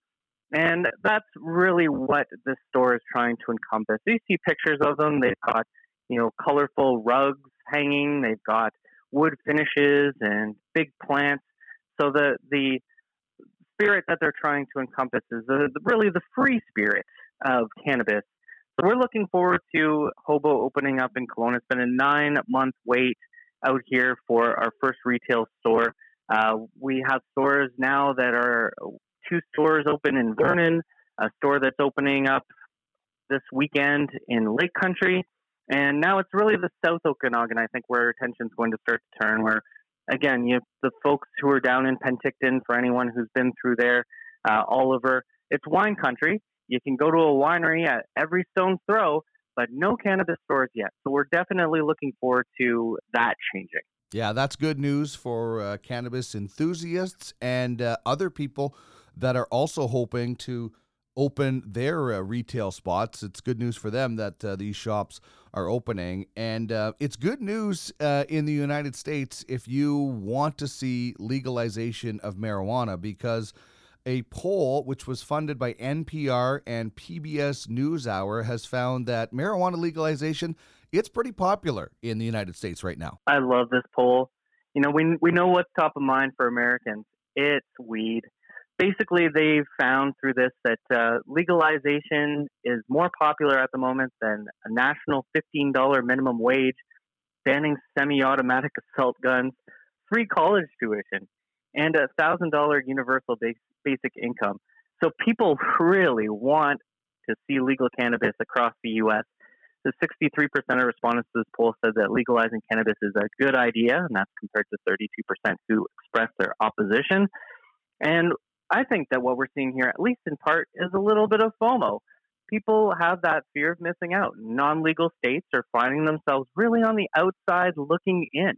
And that's really what this store is trying to encompass. You see pictures of them. They've got, you know, colorful rugs hanging. They've got wood finishes and big plants. So the the spirit that they're trying to encompass is the, the, really the free spirit of cannabis. So we're looking forward to Hobo opening up in Kelowna. It's been a nine month wait out here for our first retail store. Uh, we have stores now that are two stores open in Vernon, a store that's opening up this weekend in Lake Country, and now it's really the South Okanagan, I think, where attention's going to start to turn. Where, again, you the folks who are down in Penticton, for anyone who's been through there, uh, Oliver, it's wine country. You can go to a winery at every stone's throw, but no cannabis stores yet. So we're definitely looking forward to that changing. Yeah, that's good news for uh, cannabis enthusiasts and uh, other people that are also hoping to open their uh, retail spots. It's good news for them that uh, these shops are opening. And uh, it's good news uh, in the United States if you want to see legalization of marijuana because a poll which was funded by NPR and PBS NewsHour has found that marijuana legalization it's pretty popular in the United States right now. I love this poll. You know, we we know what's top of mind for Americans. It's weed basically they've found through this that uh, legalization is more popular at the moment than a national $15 minimum wage, banning semi-automatic assault guns, free college tuition, and a $1,000 universal base, basic income. So people really want to see legal cannabis across the U.S. The 63% of respondents to this poll said that legalizing cannabis is a good idea, and that's compared to 32% who expressed their opposition. And I think that what we're seeing here, at least in part, is a little bit of FOMO. People have that fear of missing out. Non legal states are finding themselves really on the outside looking in.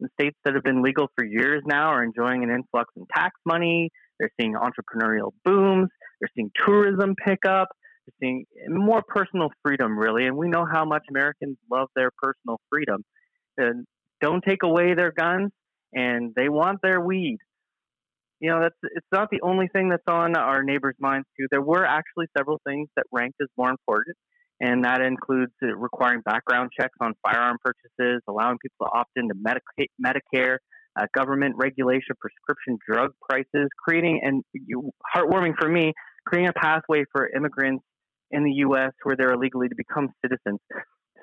The states that have been legal for years now are enjoying an influx in tax money. They're seeing entrepreneurial booms. They're seeing tourism pick up. Seeing more personal freedom, really. And we know how much Americans love their personal freedom. And don't take away their guns, and they want their weed you know, that's it's not the only thing that's on our neighbors' minds too. There were actually several things that ranked as more important, and that includes uh, requiring background checks on firearm purchases, allowing people to opt into Medicaid, Medicare, uh, government regulation of prescription drug prices, creating and you, heartwarming for me, creating a pathway for immigrants in the U.S. where they're illegally to become citizens.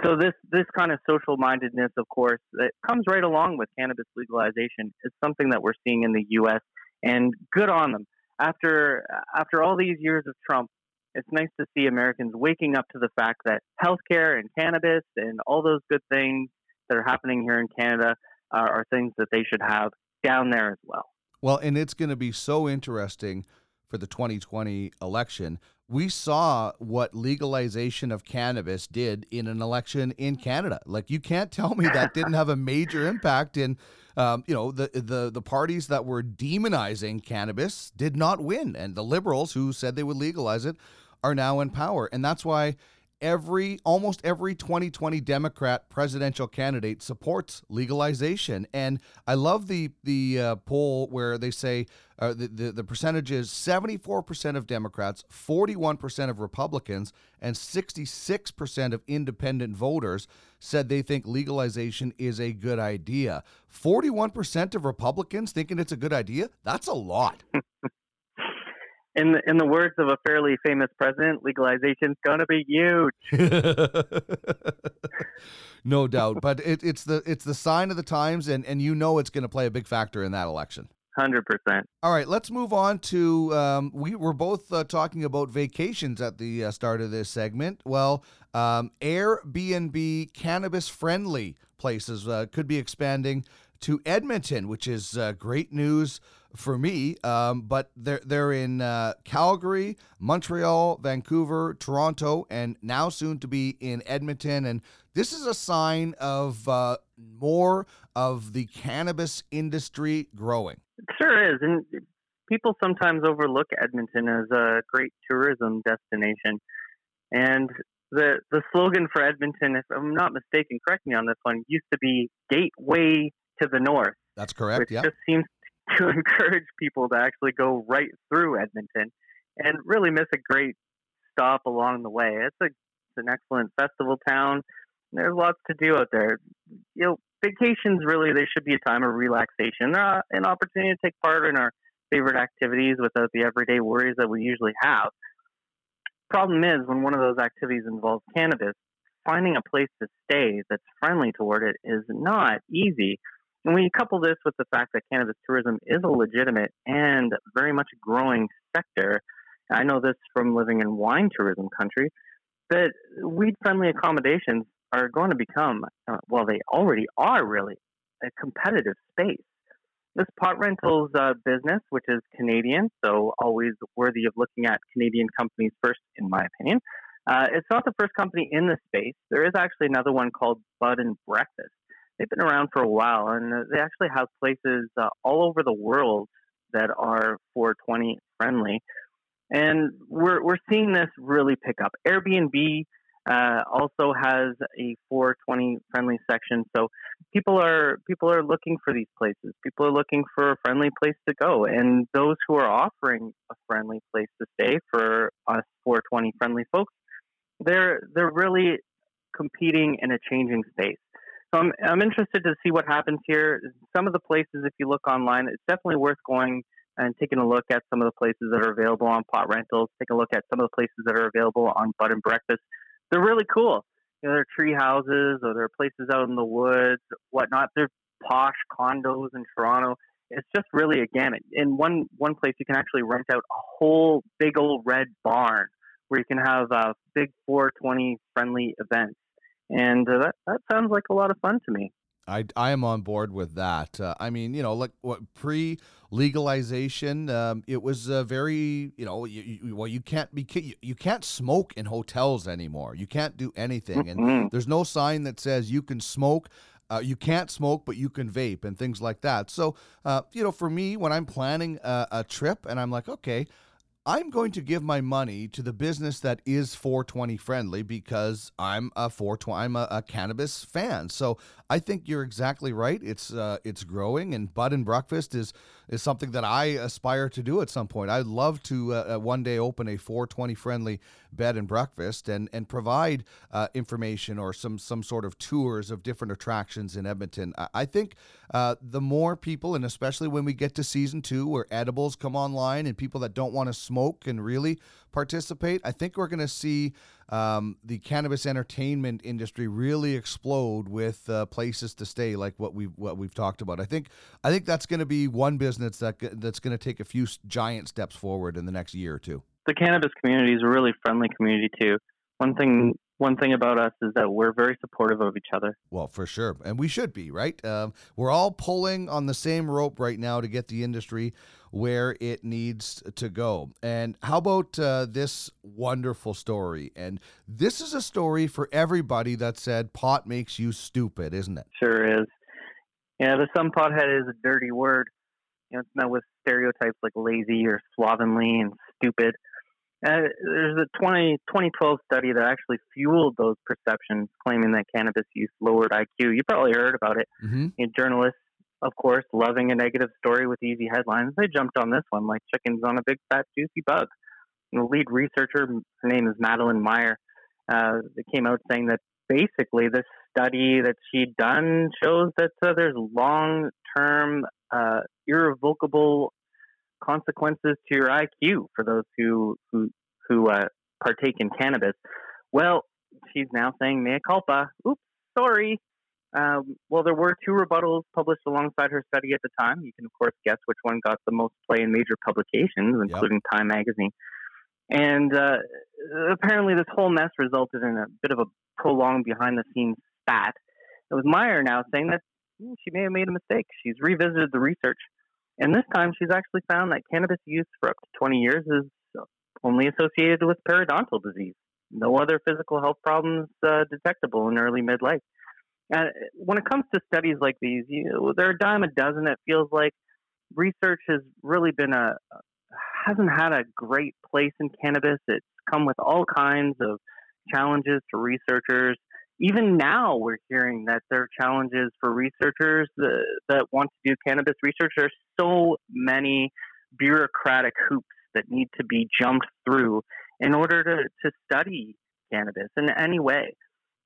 So this this kind of social mindedness, of course, that comes right along with cannabis legalization, is something that we're seeing in the U.S and good on them. After after all these years of Trump, it's nice to see Americans waking up to the fact that healthcare and cannabis and all those good things that are happening here in Canada are, are things that they should have down there as well. Well, and it's going to be so interesting for the 2020 election we saw what legalization of cannabis did in an election in Canada. Like you can't tell me that didn't have a major impact in um, you know the the the parties that were demonizing cannabis did not win and the liberals who said they would legalize it are now in power and that's why every almost every 2020 Democrat presidential candidate supports legalization. And I love the the uh, poll where they say uh, the, the the percentage is 74% of Democrats, 41% of Republicans, and 66% of independent voters said they think legalization is a good idea. 41% of Republicans thinking it's a good idea. That's a lot. in the, in the words of a fairly famous president, legalization's gonna be huge. no doubt, but it, it's the it's the sign of the times, and and you know it's going to play a big factor in that election. Hundred percent. All right, let's move on to um, we were both uh, talking about vacations at the uh, start of this segment. Well, um, Airbnb cannabis friendly places uh, could be expanding to Edmonton, which is uh, great news for me. Um, but they're they're in uh, Calgary, Montreal, Vancouver, Toronto, and now soon to be in Edmonton. And this is a sign of uh, more of the cannabis industry growing. It sure is, and people sometimes overlook Edmonton as a great tourism destination. And the the slogan for Edmonton, if I'm not mistaken, correct me on this one, used to be "Gateway to the North." That's correct. Which yeah. just seems to encourage people to actually go right through Edmonton and really miss a great stop along the way. It's a it's an excellent festival town. There's lots to do out there. You know, vacations really they should be a time of relaxation, uh, an opportunity to take part in our favorite activities without the everyday worries that we usually have. Problem is, when one of those activities involves cannabis, finding a place to stay that's friendly toward it is not easy. And when you couple this with the fact that cannabis tourism is a legitimate and very much growing sector, I know this from living in wine tourism country, that weed friendly accommodations are going to become, uh, well, they already are really, a competitive space. This pot rentals uh, business, which is Canadian, so always worthy of looking at Canadian companies first, in my opinion, uh, it's not the first company in the space. There is actually another one called Bud and Breakfast. They've been around for a while, and uh, they actually have places uh, all over the world that are 420 friendly. And we're, we're seeing this really pick up. Airbnb uh, also has a 420 friendly section, so people are people are looking for these places. People are looking for a friendly place to go, and those who are offering a friendly place to stay for us 420 friendly folks, they're they're really competing in a changing space. So I'm I'm interested to see what happens here. Some of the places, if you look online, it's definitely worth going and taking a look at some of the places that are available on pot rentals. Take a look at some of the places that are available on bud and breakfast. They're really cool. You know, they're tree houses or they're places out in the woods, whatnot. They're posh condos in Toronto. It's just really a gamut. In one one place, you can actually rent out a whole big old red barn where you can have a big 420 friendly events, and uh, that that sounds like a lot of fun to me. I, I am on board with that. Uh, I mean, you know, like what pre legalization, um, it was uh, very, you know, you, you, well, you can't be you, you can't smoke in hotels anymore. You can't do anything, and Mhm. there's no sign that says you can smoke. Uh, you can't smoke, but you can vape and things like that. So, uh, you know, for me, when I'm planning a, a trip and I'm like, okay, I'm going to give my money to the business that is 420 friendly because I'm a 420 I'm a, a cannabis fan. So I think you're exactly right. It's uh, it's growing, and Bud and Breakfast is is something that I aspire to do at some point. I'd love to uh, uh, one day open a 420 friendly bed and breakfast and and provide uh, information or some some sort of tours of different attractions in Edmonton. I, I think uh, the more people, and especially when we get to season two, where edibles come online and people that don't want to smoke and really participate, I think we're going to see um, the cannabis entertainment industry really explode with uh, places to stay, like what we've what we've talked about. I think I think that's going to be one business that that's going to take a few giant steps forward in the next year or two. The cannabis community is a really friendly community too. One thing one thing about us is that we're very supportive of each other. Well, for sure, and we should be right. Um, we're all pulling on the same rope right now to get the industry where it needs to go. And how about uh, this wonderful story? And this is a story for everybody that said pot makes you stupid, isn't it? Sure is. Yeah, the some pothead is a dirty word. You know, it's met with stereotypes like lazy or slovenly and stupid. Uh, there's a 20, 2012 study that actually fueled those perceptions, claiming that cannabis use lowered IQ. You probably heard about it. Mm-hmm. You know, journalists, of course, loving a negative story with easy headlines, they jumped on this one like chickens on a big fat juicy bug. And the lead researcher, her name is Madeline Meier, uh, came out saying that basically this study that she'd done shows that uh, there's long-term, uh, irrevocable consequences to your IQ for those who who who uh, partake in cannabis. Well, she's now saying mea culpa. Oops, sorry. Um, well, there were two rebuttals published alongside her study at the time. You can, of course, guess which one got the most play in major publications, including Time magazine. And uh, apparently, this whole mess resulted in a bit of a prolonged behind the scenes spat. It was Meier now saying that hmm, she may have made a mistake. She's revisited the research, and this time she's actually found that cannabis use for up to 20 years is only associated with periodontal disease. No other physical health problems uh, detectable in early midlife. Uh, when it comes to studies like these, you know, they're a dime a dozen. It feels like research has really been a hasn't had a great place in cannabis. It's come with all kinds of challenges to researchers. Even now, we're hearing that there are challenges for researchers uh, that want to do cannabis research. There's so many bureaucratic hoops that need to be jumped through in order to, to study cannabis in any way.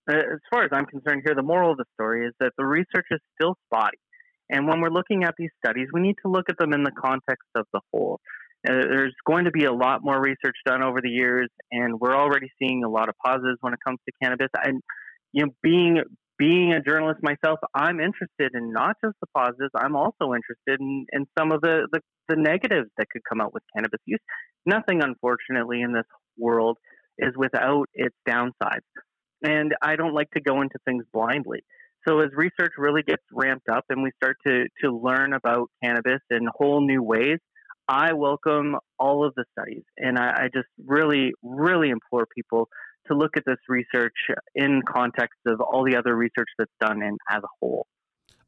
Uh, as far as I'm concerned here, the moral of the story is that the research is still spotty. And when we're looking at these studies, we need to look at them in the context of the whole. Uh, there's going to be a lot more research done over the years, and we're already seeing a lot of positives when it comes to cannabis. And you know, being being a journalist myself, I'm interested in not just the positives. I'm also interested in, in some of the, the, the negatives that could come out with cannabis use. Nothing, unfortunately, in this world is without its downsides. And I don't like to go into things blindly. So as research really gets ramped up and we start to, to learn about cannabis in whole new ways, I welcome all of the studies. And I, I just really, really implore people to look at this research in context of all the other research that's done and as a whole.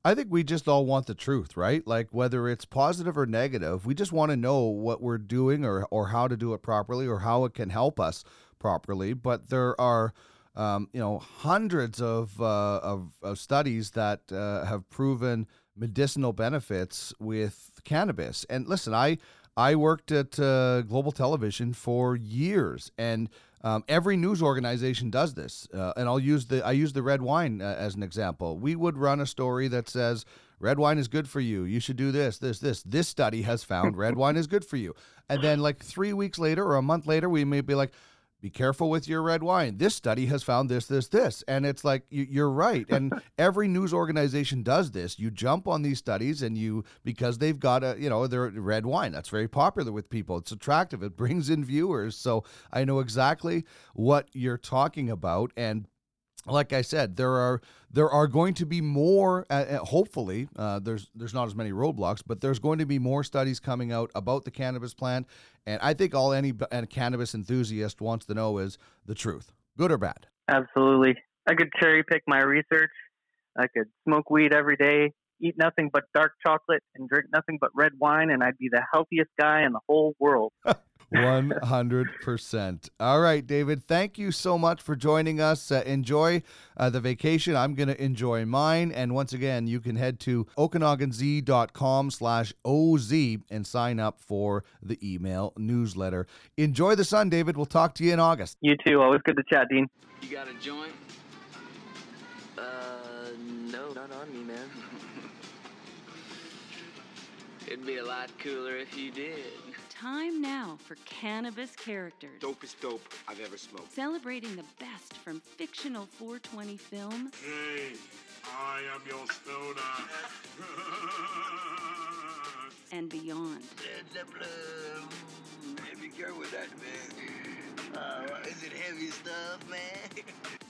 I think we just all want the truth, right? Like whether it's positive or negative, we just want to know what we're doing or, or how to do it properly or how it can help us properly. But there are, um, you know, hundreds of, uh, of, of, studies that uh, have proven medicinal benefits with cannabis. And listen, I I worked at uh, Global Television for years, and um, every news organization does this, uh, and I'll use the I use the red wine uh, as an example. We would run a story that says red wine is good for you. You should do this, this, this. This study has found red wine is good for you. And then like three weeks later or a month later, we may be like, be careful with your red wine. This study has found this, this, this. And it's like, you're right. And every news organization does this. You jump on these studies and you, because they've got a, you know, their red wine. That's very popular with people. It's attractive. It brings in viewers. So I know exactly what you're talking about. And like I said, there are there are going to be more. Uh, uh, hopefully, uh, there's there's not as many roadblocks, but there's going to be more studies coming out about the cannabis plant. And I think all any cannabis enthusiast wants to know is the truth, good or bad. Absolutely, I could cherry pick my research. I could smoke weed every day, eat nothing but dark chocolate, and drink nothing but red wine, and I'd be the healthiest guy in the whole world. 100%. All right, David, thank you so much for joining us. Uh, enjoy uh, the vacation. I'm going to enjoy mine. And once again, you can head to okanaganz.com slash OZ and sign up for the email newsletter. Enjoy the sun, David. We'll talk to you in August. You too. Always good to chat, Dean. You got a joint? Uh, no, not on me, man. It'd be a lot cooler if you did. Time now for Cannabis Characters. Dopest dope I've ever smoked. Celebrating the best from fictional 420 film. Hey, I am your stoner. and beyond. Heavy girl with that, man. Uh, is it heavy stuff, man?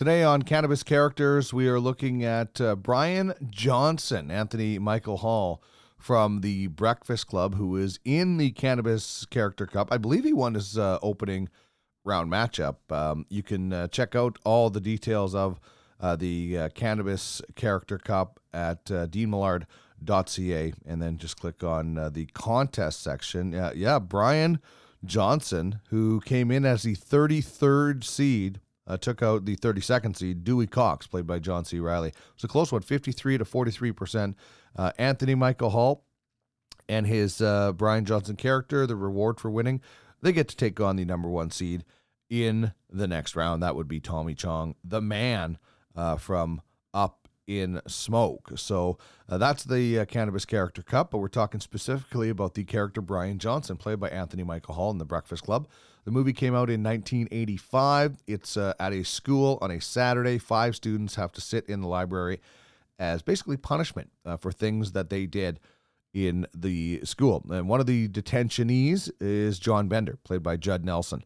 Today on Cannabis Characters, we are looking at uh, Brian Johnson, Anthony Michael Hall from the Breakfast Club, who is in the Cannabis Character Cup. I believe he won his uh, opening round matchup. Um, you can uh, check out all the details of uh, the uh, Cannabis Character Cup at uh, deanmillard.ca and then just click on uh, the contest section. yeah, Brian Johnson, who came in as the 33rd seed uh, took out the 32nd seed, Dewey Cox, played by John C. Reilly. It was a close one, 53 to 43%. Uh, Anthony Michael Hall and his uh, Brian Johnson character, the reward for winning, they get to take on the number one seed in the next round. That would be Tommy Chong, the man uh, from Up in Smoke. So uh, that's the uh, Cannabis Character Cup, but we're talking specifically about the character Brian Johnson, played by Anthony Michael Hall in The Breakfast Club. The movie came out in 1985. It's uh, at a school on a Saturday. Five students have to sit in the library as basically punishment uh, for things that they did in the school. And one of the detentionees is John Bender, played by Judd Nelson.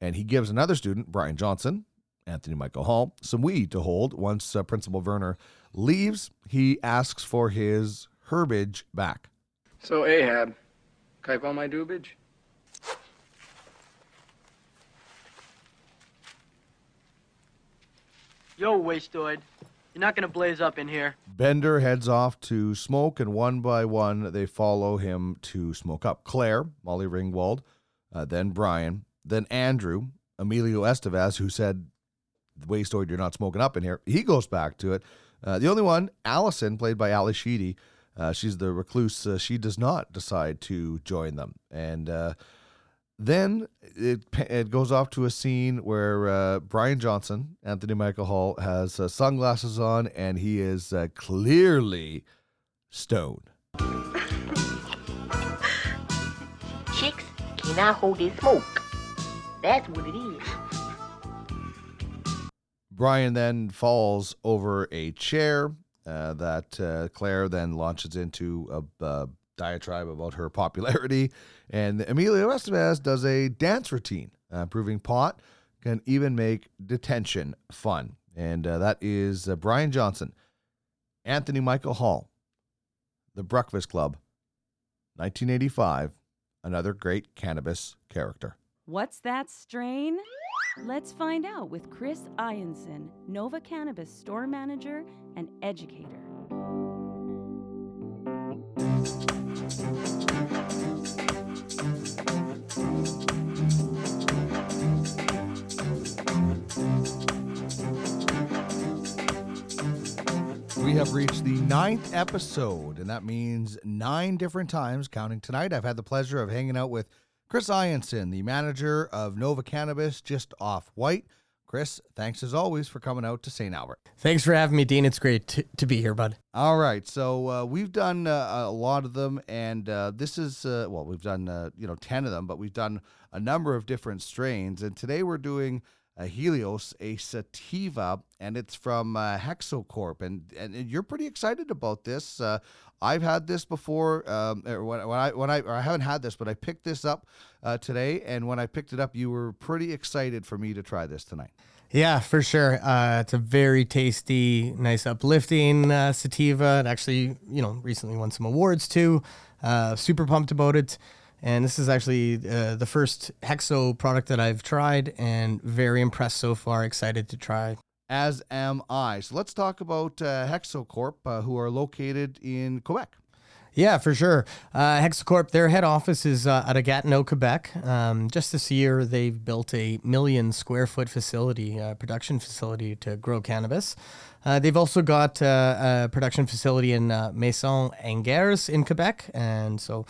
And he gives another student, Brian Johnson, Anthony Michael Hall, some weed to hold. Once uh, Principal Vernon leaves, he asks for his herbage back. So, Ahab, can I my doobage? Yo, wastoid. You're not gonna blaze up in here. Bender heads off to smoke, and one by one they follow him to smoke up. Claire, Molly Ringwald, uh, then Brian, then Andrew, Emilio Estevez, who said, Wastoid, you're not smoking up in here, he goes back to it. Uh, the only one, Allison, played by Ally Sheedy, uh, she's the recluse. Uh, she does not decide to join them. And uh, then it, it goes off to a scene where uh, Brian Johnson, Anthony Michael Hall, has uh, sunglasses on and he is uh, clearly stoned. Chicks cannot hold their smoke. That's what it is. Brian then falls over a chair uh, that uh, Claire then launches into a, a, diatribe about her popularity. And Emilio Estevez does a dance routine, uh, proving pot can even make detention fun. And uh, that is uh, Brian Johnson, Anthony Michael Hall, The Breakfast Club, 1985, another great cannabis character. What's that strain? Let's find out with Chris Ianson, Nova Cannabis store manager and educator. Have reached the ninth episode, and that means nine different times, counting tonight. I've had the pleasure of hanging out with Chris Ianson, the manager of Nova Cannabis, just off Whyte. Chris, thanks as always for coming out to St. Albert. Thanks for having me, Dean. It's great to, to be here, bud. All right, so uh, we've done uh, a lot of them, and uh, this is uh, well, we've done uh, you know ten of them, but we've done a number of different strains, and today we're doing a Helios, a sativa, and it's from uh, Hexo Corp, and and you're pretty excited about this. I've had this before, um, when, when I when I I haven't had this, but I picked this up today, and when I picked it up, you were pretty excited for me to try this tonight. Yeah, for sure. Uh, it's a very tasty, nice, uplifting uh, sativa. It actually, you know, recently won some awards too. Uh, super pumped about it. And this is actually uh, the first Hexo product that I've tried and very impressed so far. Excited to try. As am I. So let's talk about uh, Hexo Corp, uh, who are located in Quebec. Yeah, for sure. Uh, Hexo Corp, their head office is uh, at Gatineau, Quebec. Um, just this year, they've built a million square foot facility, uh, production facility to grow cannabis. Uh, they've also got uh, a production facility in uh, Maison Angers in Quebec. And so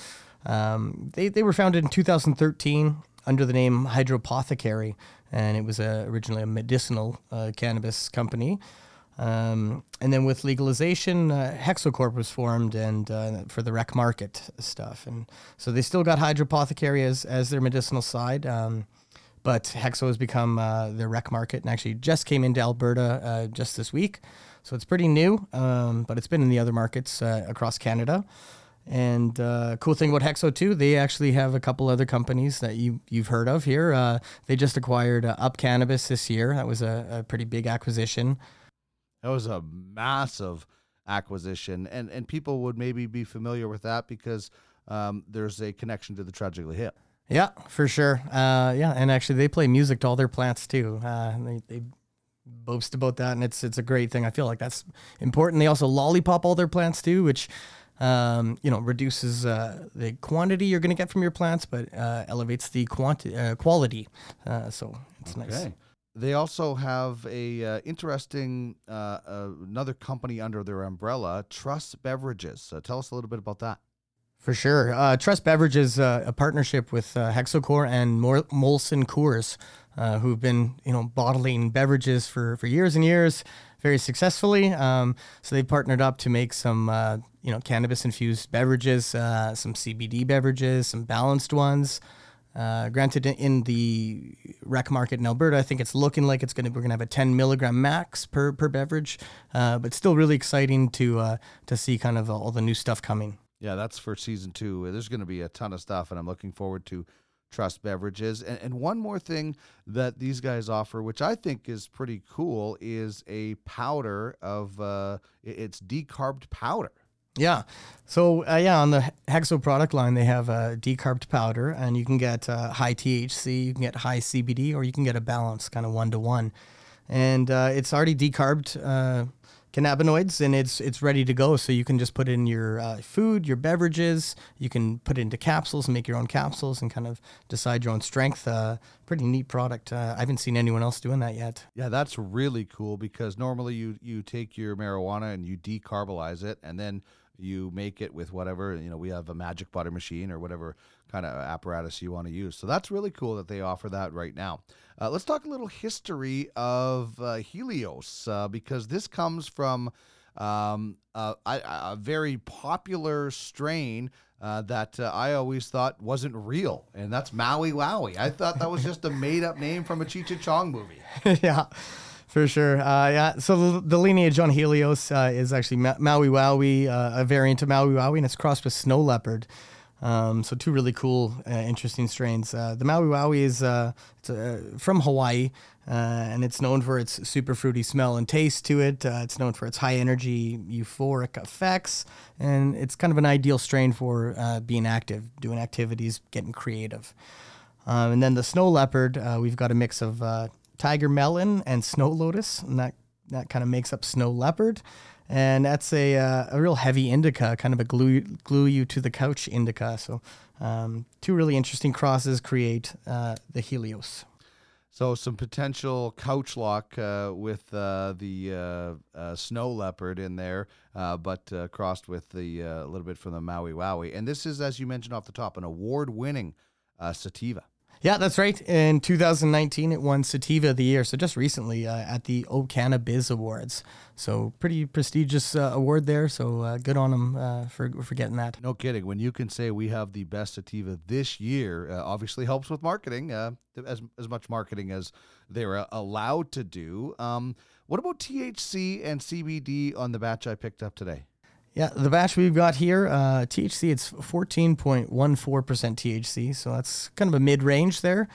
um, they, they were founded in 2013 under the name Hydropothecary. And it was originally a medicinal cannabis company. Um, and then with legalization, uh, Hexo Corp was formed and uh, for the rec market stuff. And so they still got hydropothecary as, as their medicinal side. Um, but Hexo has become uh, their rec market and actually just came into Alberta uh, just this week. So it's pretty new, um, but it's been in the other markets uh, across Canada. And uh, cool thing about Hexo too, they actually have a couple other companies that you you've heard of here. Uh, they just acquired uh, Up Cannabis this year. That was a, a pretty big acquisition. That was a massive acquisition, and and people would maybe be familiar with that because um, there's a connection to the Tragically Hip. Yeah, for sure. Uh, yeah, and actually they play music to all their plants too. Uh, they they boast about that, and it's it's a great thing. I feel like that's important. They also lollipop all their plants too, which um, you know reduces uh, the quantity you're going to get from your plants, but uh, elevates the quanti- uh, quality. Uh, so it's okay. nice. They also have a uh, interesting uh, uh, another company under their umbrella, Truss Beverages. So tell us a little bit about that. For sure, uh, Truss Beverages, uh, a partnership with uh, Hexo Corp and Molson Coors, who've been you know bottling beverages for for years and years, very successfully. Um, so they've partnered up to make some you know cannabis infused beverages, some CBD beverages, some balanced ones. Uh, granted, in the rec market in Alberta, I think it's looking like it's going to we're going to have a 10 milligram max per per beverage, uh, but still really exciting to uh, to see kind of all the new stuff coming. Yeah, that's for season two. There's going to be a ton of stuff, and I'm looking forward to Truss Beverages. And, and one more thing that these guys offer, which I think is pretty cool, is a powder of uh, it's decarbed powder. Yeah. So uh, yeah, on the Hexo product line, they have a decarbed powder, and you can get uh, high THC, you can get high CBD, or you can get a balance, kind of one to one. And uh, it's already decarbed uh, cannabinoids, and it's it's ready to go. So you can just put in your uh, food, your beverages. You can put it into capsules and make your own capsules and kind of decide your own strength. Uh, pretty neat product. Uh, I haven't seen anyone else doing that yet. Yeah, that's really cool because normally you you take your marijuana and you decarbolize it, and then you make it with whatever you know we have a magic butter machine or whatever kind of apparatus you want to use so that's really cool that they offer that right now uh, let's talk a little history of uh, helios uh, because this comes from um, a, a, very popular strain uh, that uh, I always thought wasn't real, and that's Maui Wowie. I thought that was just a made up name from a Cheech Chong movie. yeah. For sure. Uh, yeah. So the, the, lineage on Helios uh, is actually Ma- Maui Wowie, uh, a variant of Maui Wowie, and it's crossed with snow leopard. Um, so two really cool, uh, interesting strains. Uh, the Maui Wowie is uh, from Hawaii, and it's known for its super fruity smell and taste to it. it's known for its high energy, euphoric effects, and it's kind of an ideal strain for being active, doing activities, getting creative. Um, and then the snow leopard, we've got a mix of tiger melon and snow lotus, and that that kind of makes up snow leopard. And that's a uh, a real heavy indica, kind of a glue glue you to the couch indica. So um, two really interesting crosses create uh, the Helios. So some potential couch lock uh, with uh, the uh, uh snow leopard in there, uh, but uh, crossed with the a little bit from the Maui Wowie. And this is, as you mentioned off the top, an award-winning sativa. Yeah, that's right. In 2019, it won Sativa of the Year. So just recently uh, at the Biz Awards. So pretty prestigious uh, award there. So uh, good on them uh, for for getting that. No kidding. When you can say we have the best sativa this year, uh, obviously helps with marketing, uh, as as much marketing as they're allowed to do. Um, what about THC and CBD on the batch I picked up today? Yeah, the batch we've got here, uh, THC, it's 14.14% THC, so that's kind of a mid range there.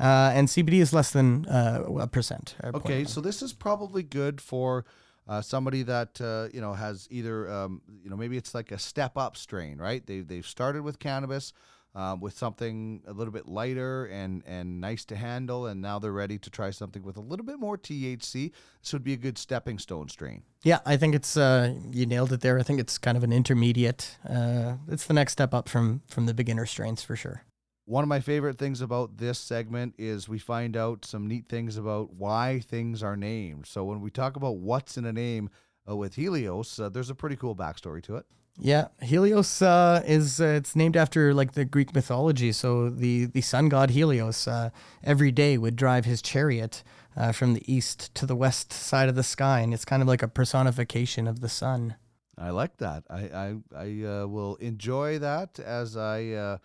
Uh, and CBD is less than uh, a percent. Okay, so this is probably good for uh, somebody that uh, you know has either um, you know maybe it's like a step up strain, right? They they've started with cannabis, um, with something a little bit lighter and and nice to handle, and now they're ready to try something with a little bit more THC. This would be a good stepping stone strain. Yeah, I think it's uh, you nailed it there. I think it's kind of an intermediate. Uh, it's the next step up from from the beginner strains for sure. One of my favorite things about this segment is we find out some neat things about why things are named. So when we talk about what's in a name uh, with Helios, uh, there's a pretty cool backstory to it. Yeah, Helios uh, is uh, it's named after like the Greek mythology. So the the sun god Helios uh, every day would drive his chariot uh, from the east to the west side of the sky, and it's kind of like a personification of the sun. I like that. I I, I uh, will enjoy that as I uh,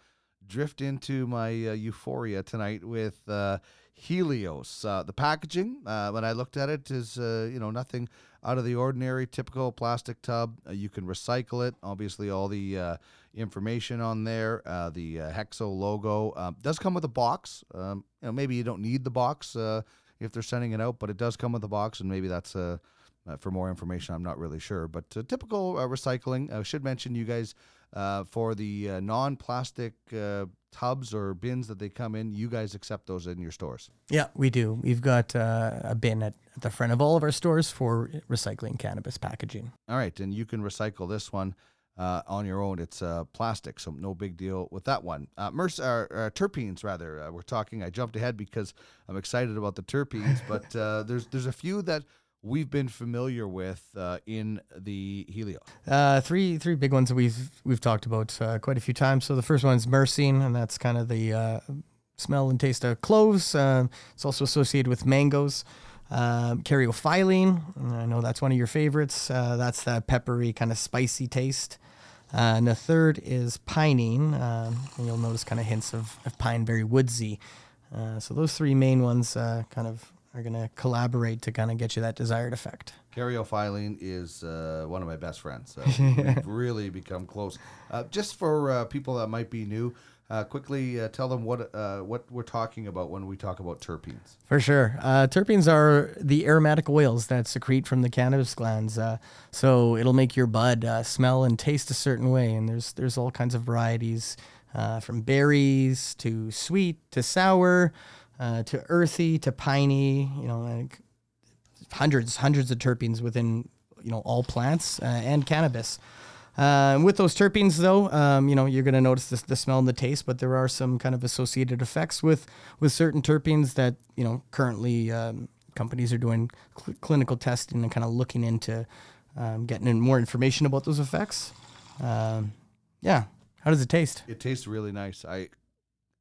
drift into my euphoria tonight with Helios. the packaging, when I looked at it, is you know nothing out of the ordinary, typical plastic tub. Uh, you can recycle it. Obviously, all the uh, information on there, uh, the uh, Hexo logo um, does come with a box. Um, you know, maybe you don't need the box uh, if they're sending it out, but it does come with a box, and maybe that's uh, for more information. I'm not really sure, but typical recycling. I should mention you guys for the non-plastic tubs or bins that they come in, you guys accept those in your stores? Yeah, we do. We've got uh, a bin at, at, the front of all of our stores for recycling cannabis packaging. All right, and you can recycle this one. Uh, on your own, it's uh, plastic, so no big deal with that one. Uh, Merc- uh, terpenes, rather, uh, we're talking. I jumped ahead because I'm excited about the terpenes, but uh, there's there's a few that we've been familiar with uh, in the Helio? Uh, three three big ones that we've we've talked about uh, quite a few times. So the first one is myrcene, and that's kind of the uh, smell and taste of cloves. Uh, it's also associated with mangoes. Um, caryophyllene, I know that's one of your favorites. Uh, that's that peppery kind of spicy taste. and the third is pinene. Um, you'll notice kind of hints of, of pine, very woodsy. so those three main ones kind of are going to collaborate to kind of get you that desired effect. Caryophyllene is uh, one of my best friends. So we've really become close. Uh, just for uh, people that might be new, uh, quickly uh, tell them what uh, what we're talking about when we talk about terpenes. For sure, terpenes are the aromatic oils that secrete from the cannabis glands. so it'll make your bud smell and taste a certain way, and there's there's all kinds of varieties. from berries to sweet to sour, uh, to earthy to piney, you know, like hundreds, hundreds of terpenes within you know all plants uh, and cannabis. Uh, with those terpenes, though, um, you know you're going to notice the, smell and the taste, but there are some kind of associated effects with with certain terpenes that you know currently um, companies are doing cl- clinical testing and kind of looking into um, getting in more information about those effects. Um, yeah, how does it taste? It tastes really nice. I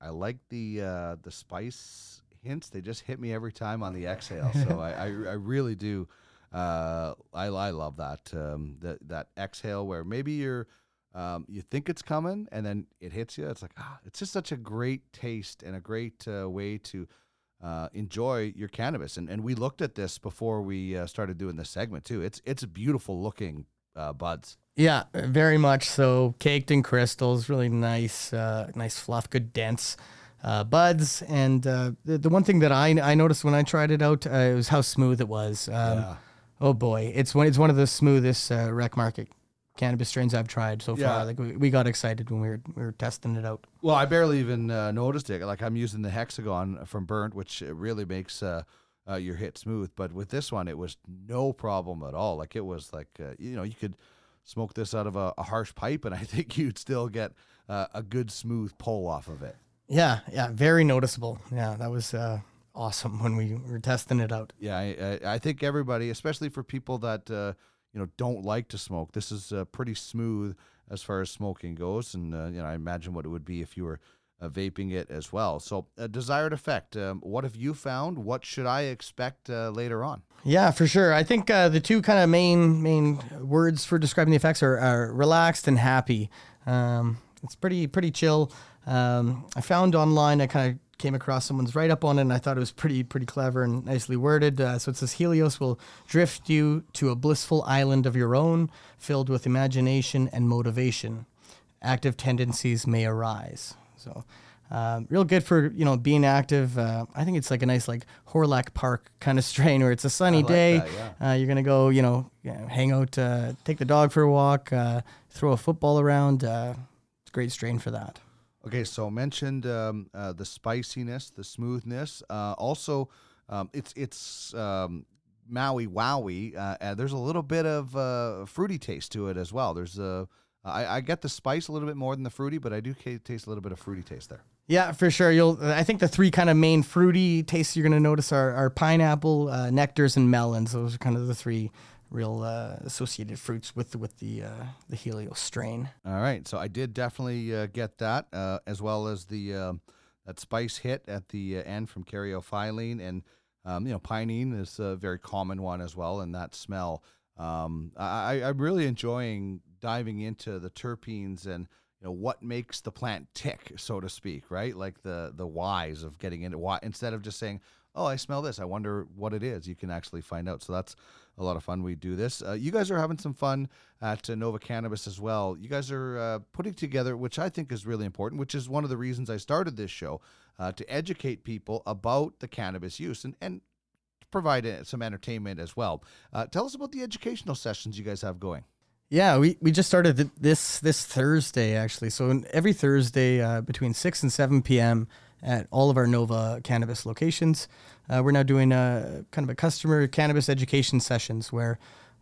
I like the uh, the spice hints. They just hit me every time on the exhale. So I, I, I really do. Uh, I I love that um, that that exhale where maybe you're um, you think it's coming and then it hits you. It's like ah, it's just such a great taste and a great uh, way to uh, enjoy your cannabis. And and we looked at this before we uh, started doing this segment too. It's it's beautiful looking uh, buds. Yeah, very much so. Caked in crystals, really nice, uh, nice fluff, good dense uh, buds. And uh, the, the one thing that I, I noticed when I tried it out uh, was how smooth it was. Um, Yeah. Oh boy, it's one it's one of the smoothest uh, rec market cannabis strains I've tried so Yeah. far. Like we, we got excited when we were we were testing it out. Well, I barely even uh, noticed it. Like I'm using the hexagon from Burnt, which really makes uh, uh, your hit smooth. But with this one, it was no problem at all. Like it was like uh, you know you could smoke this out of a, a harsh pipe, and I think you'd still get uh, a good smooth pull off of it. Yeah, yeah, very noticeable. Yeah, that was uh, awesome when we were testing it out. Yeah, I, I, think everybody, especially for people that uh, you know don't like to smoke, this is uh, pretty smooth as far as smoking goes, and uh, you know I imagine what it would be if you were vaping it as well. So, a desired effect. Um, what have you found? What should I expect uh, later on? Yeah, for sure. I think uh, the two kind of main main words for describing the effects are, are relaxed and happy. Um, it's pretty pretty chill. Um, I found online. I kind of came across someone's write up on it, and I thought it was pretty pretty clever and nicely worded. Uh, so it says Helios will drift you to a blissful island of your own, filled with imagination and motivation. Active tendencies may arise. So. Um, real good for you know being active. Uh, I think it's like a nice like Hawrelak Park kind of strain where it's a sunny like day. that, yeah. Uh, you're gonna go, you know, hang out, uh, take the dog for a walk, uh, throw a football around. Uh, it's a great strain for that. Okay, so mentioned um, uh, the spiciness, the smoothness. Uh, also, um, it's it's um, Maui Wowie. Uh, uh, there's a little bit of uh, fruity taste to it as well. There's a I, I get the spice a little bit more than the fruity, but I do ca- taste a little bit of fruity taste there. Yeah, for sure. You'll. I think the three kind of main fruity tastes you're gonna notice are, are pineapple, uh, nectars, and melons. Those are kind of the three real uh, associated fruits with the, with the uh, the Helios strain. All right, so I did definitely uh, get that, uh, as well as the um, that spice hit at the uh, end from caryophyllene, and um, you know pinene is a very common one as well, and that smell. Um, I- I'm really enjoying diving into the terpenes and you know what makes the plant tick, so to speak, right? Like the the whys of getting into why instead of just saying, "Oh, I smell this. I wonder what it is." You can actually find out. So that's a lot of fun. We do this. Uh, you guys are having some fun at uh, Nova Cannabis as well. You guys are uh, putting together, which I think is really important, which is one of the reasons I started this show uh, to educate people about the cannabis use and and provide uh, some entertainment as well. Tell us about the educational sessions you guys have going. Yeah, we, we just started th- this this Thursday actually. So every Thursday uh, between six and seven p.m. at all of our Nova cannabis locations, uh, we're now doing a kind of a customer cannabis education sessions where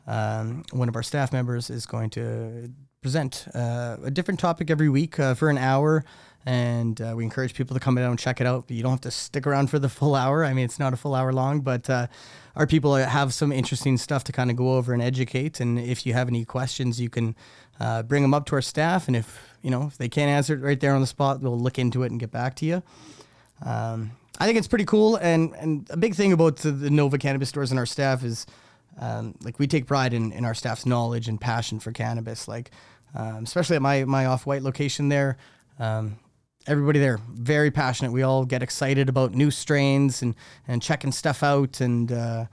um, one of our staff members is going to present uh, a different topic every week uh, for an hour. And uh, we encourage people to come down and check it out. You don't have to stick around for the full hour. I mean, it's not a full hour long, but uh, our people have some interesting stuff to kind of go over and educate. And if you have any questions, you can uh, bring them up to our staff. And if you know if they can't answer it right there on the spot, we'll look into it and get back to you. Um, I think it's pretty cool, and and a big thing about the, Nova cannabis stores and our staff is, um, like we take pride in, in our staff's knowledge and passion for cannabis. Like, um, especially at my my off Whyte location there, um, everybody there very passionate. We all get excited about new strains and and checking stuff out, and uh,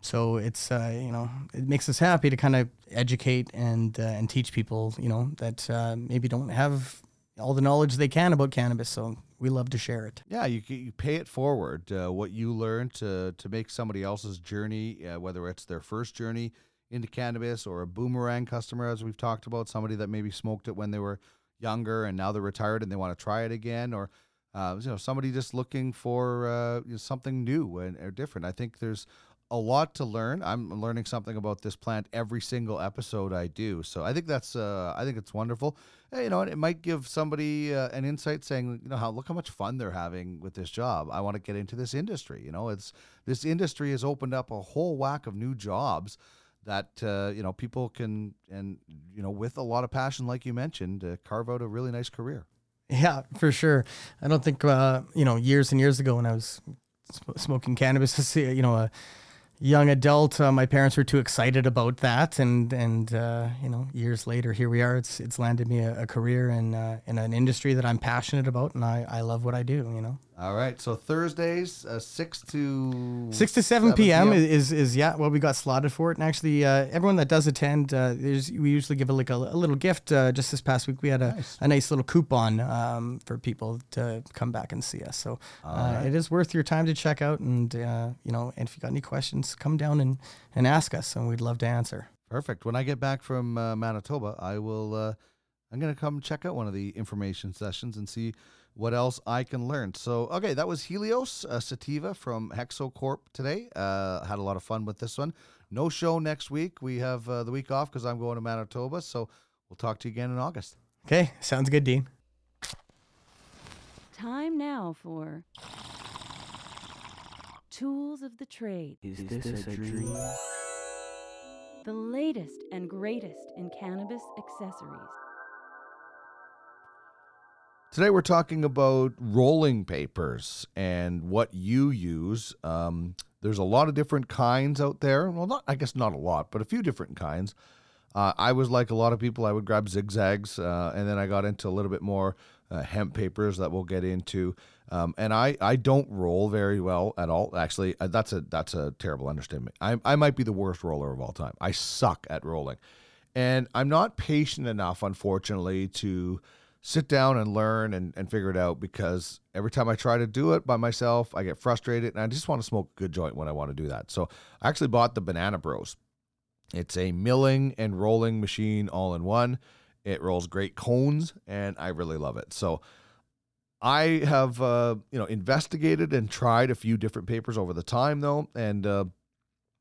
so it's uh, you know it makes us happy to kind of educate and uh, and teach people you know that uh, maybe don't have all the knowledge they can about cannabis. So we love to share it. Yeah, you you pay it forward. Uh, what you learn to to make somebody else's journey, uh, whether it's their first journey into cannabis or a boomerang customer, as we've talked about, somebody that maybe smoked it when they were younger and now they're retired and they want to try it again, or uh, you know somebody just looking for uh, you know, something new and or different. I think there's a lot to learn. I'm learning something about this plant every single episode I do. So I think that's uh, I think it's wonderful. Eh, you know, it might give somebody uh, an insight saying, you know, how look how much fun they're having with this job. I want to get into this industry. You know, it's this industry has opened up a whole whack of new jobs that uh, you know people can and you know with a lot of passion, like you mentioned, uh, carve out a really nice career. Yeah, for sure. I don't think uh, you know years and years ago when I was sm- smoking cannabis, you know, a young adult, uh, my parents were too excited about that, and and uh, you know, years later, here we are. It's it's landed me a, a career in uh, in an industry that I'm passionate about, and I, I love what I do. You know. All right. So Thursdays, uh, six to six to seven, 7 p.m. Is, is yeah. Well, we got slotted for it, and actually, uh, everyone that does attend, uh, there's we usually give a, like a, a little gift. Uh, just this past week, we had a nice, a nice little coupon um, for people to come back and see us. So uh, right. it is worth your time to check out, and uh, you know, and if you got any questions, come down and and ask us, and we'd love to answer. Perfect. When I get back from Manitoba, I will. I'm gonna come check out one of the information sessions and see what else I can learn. So, okay, that was Helios uh, Sativa from Hexo Corp today. Uh, had a lot of fun with this one. No show next week. We have uh, the week off because I'm going to Manitoba. So, we'll talk to you again in August. Okay, sounds good, Dean. Time now for Tools of the Trade. Is this a dream? The latest and greatest in cannabis accessories. Today we're talking about rolling papers and what you use. Um, there's a lot of different kinds out there. Well, not I guess not a lot, but a few different kinds. Uh, I was like a lot of people. I would grab zigzags, uh, and then I got into a little bit more uh, hemp papers that we'll get into. Um, and I, I don't roll very well at all. Actually, uh, that's a that's a terrible understatement. I, I might be the worst roller of all time. I suck at rolling, and I'm not patient enough, unfortunately, to sit down and learn and, and figure it out because every time I try to do it by myself, I get frustrated and I just want to smoke a good joint when I want to do that. So I actually bought the Banana Bros. It's a milling and rolling machine all in one. It rolls great cones and I really love it. So I have uh, you know investigated and tried a few different papers over the time though, and uh,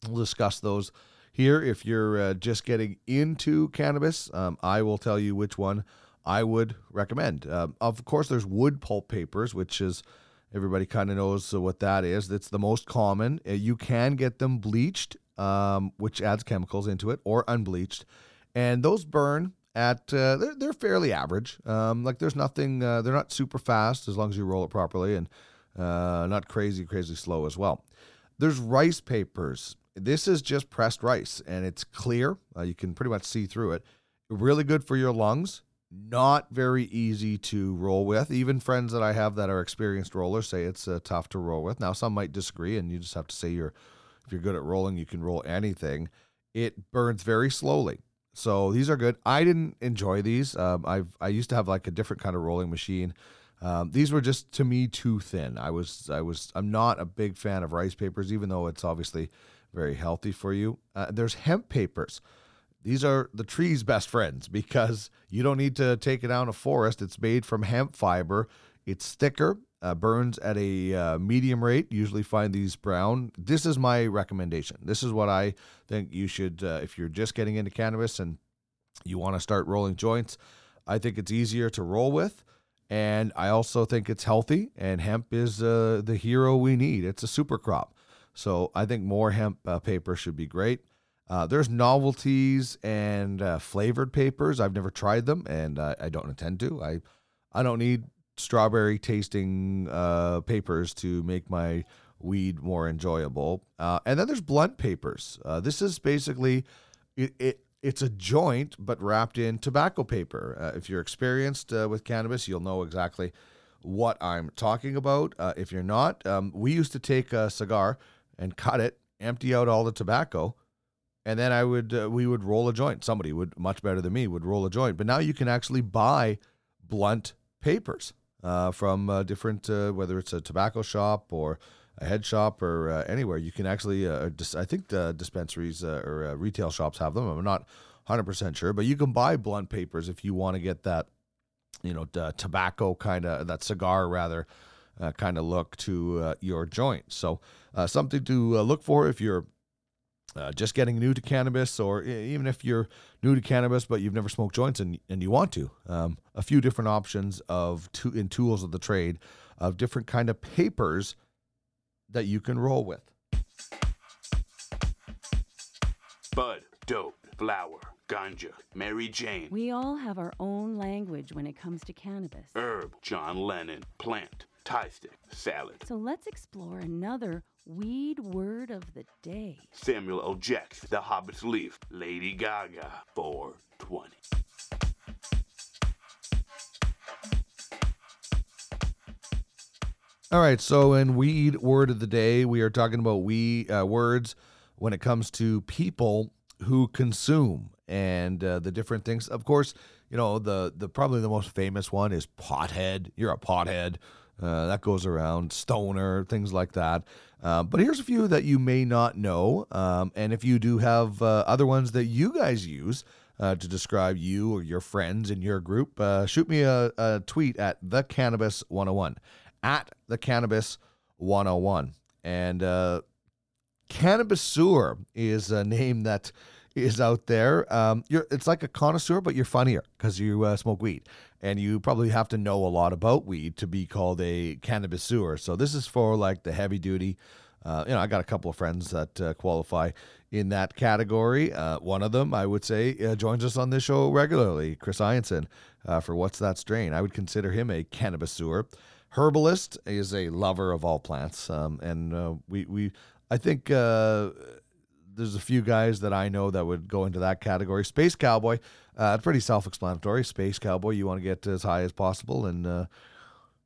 we'll discuss those here. If you're uh, just getting into cannabis, um, I will tell you which one I would recommend. Uh, of course, there's wood pulp papers, which is everybody kind of knows what that is. That's the most common. Uh, you can get them bleached, um, which adds chemicals into it, or unbleached, and those burn at uh, they're, they're fairly average. Um, like there's nothing, uh, they're not super fast as long as you roll it properly, and uh, not crazy, crazy slow as well. There's rice papers. This is just pressed rice, and it's clear. Uh, you can pretty much see through it. Really good for your lungs not very easy to roll with. Even friends that I have that are experienced rollers say it's uh, tough to roll with. Now, some might disagree, and you just have to say you're if you're good at rolling, you can roll anything. It burns very slowly, so these are good. I didn't enjoy these. Um, I've I used to have like a different kind of rolling machine. Um, these were just to me too thin. I was I was I'm not a big fan of rice papers, even though it's obviously very healthy for you. Uh, there's hemp papers. These are the tree's best friends because you don't need to take it down a forest. It's made from hemp fiber. It's thicker, uh, burns at a uh, medium rate. Usually find these brown. This is my recommendation. This is what I think you should, uh, if you're just getting into cannabis and you want to start rolling joints, I think it's easier to roll with. And I also think it's healthy, and hemp is uh, the hero we need. It's a super crop. So I think more hemp uh, paper should be great. Uh, there's novelties and flavored papers. I've never tried them, and I don't intend to. I I don't need strawberry tasting uh, papers to make my weed more enjoyable. Uh, and then there's blunt papers. Uh, this is basically it, it it's a joint but wrapped in tobacco paper. if you're experienced with cannabis, you'll know exactly what I'm talking about. if you're not, um, we used to take a cigar and cut it, empty out all the tobacco and then I would uh, we would roll a joint. Somebody would much better than me would roll a joint. But now you can actually buy blunt papers uh, from uh, different uh, whether it's a tobacco shop or a head shop or uh, anywhere. You can actually uh, dis- I think the dispensaries or retail shops have them. I'm not 100% sure, but you can buy blunt papers if you want to get that you know tobacco kind of that cigar rather uh, kind of look to uh, your joint. So, uh, something to look for if you're uh, just getting new to cannabis, or even if you're new to cannabis but you've never smoked joints and, and you want to, um, a few different options of to, in tools of the trade of different kind of papers that you can roll with. Bud, dope, flower, ganja, Mary Jane, We all have our own language when it comes to cannabis. herb, John Lennon, plant, Thai stick, salad, So let's explore another weed word of the day. Samuel L. Jackson, The Hobbit's Leaf, Lady Gaga, 420. All right, so in weed word of the day, we are talking about we uh, words when it comes to people who consume and uh, the different things. Of course, you know the the probably the most famous one is pothead. You're a pothead. Uh, that goes around stoner things like that. Uh, but here's a few that you may not know, um, and if you do have uh, other ones that you guys use. Uh, to describe you or your friends in your group, uh, shoot me a, a tweet at the cannabis 101 at the cannabis 101 and uh, sewer is a name that is out there um, it's like a connoisseur but you're funnier because you uh, smoke weed and you probably have to know a lot about weed to be called a cannabis sewer so this is for like the heavy duty uh, you know, I got a couple of friends that uh, qualify in that category. Uh, one of them, I would say, uh, joins us on this show regularly, Chris Ianson, uh, for What's That Strain. I would consider him a cannabis sewer. Herbalist is a lover of all plants, um, and uh, we we I think there's a few guys that I know that would go into that category. Space cowboy, uh, pretty self-explanatory. Space cowboy, you want to get as high as possible and uh,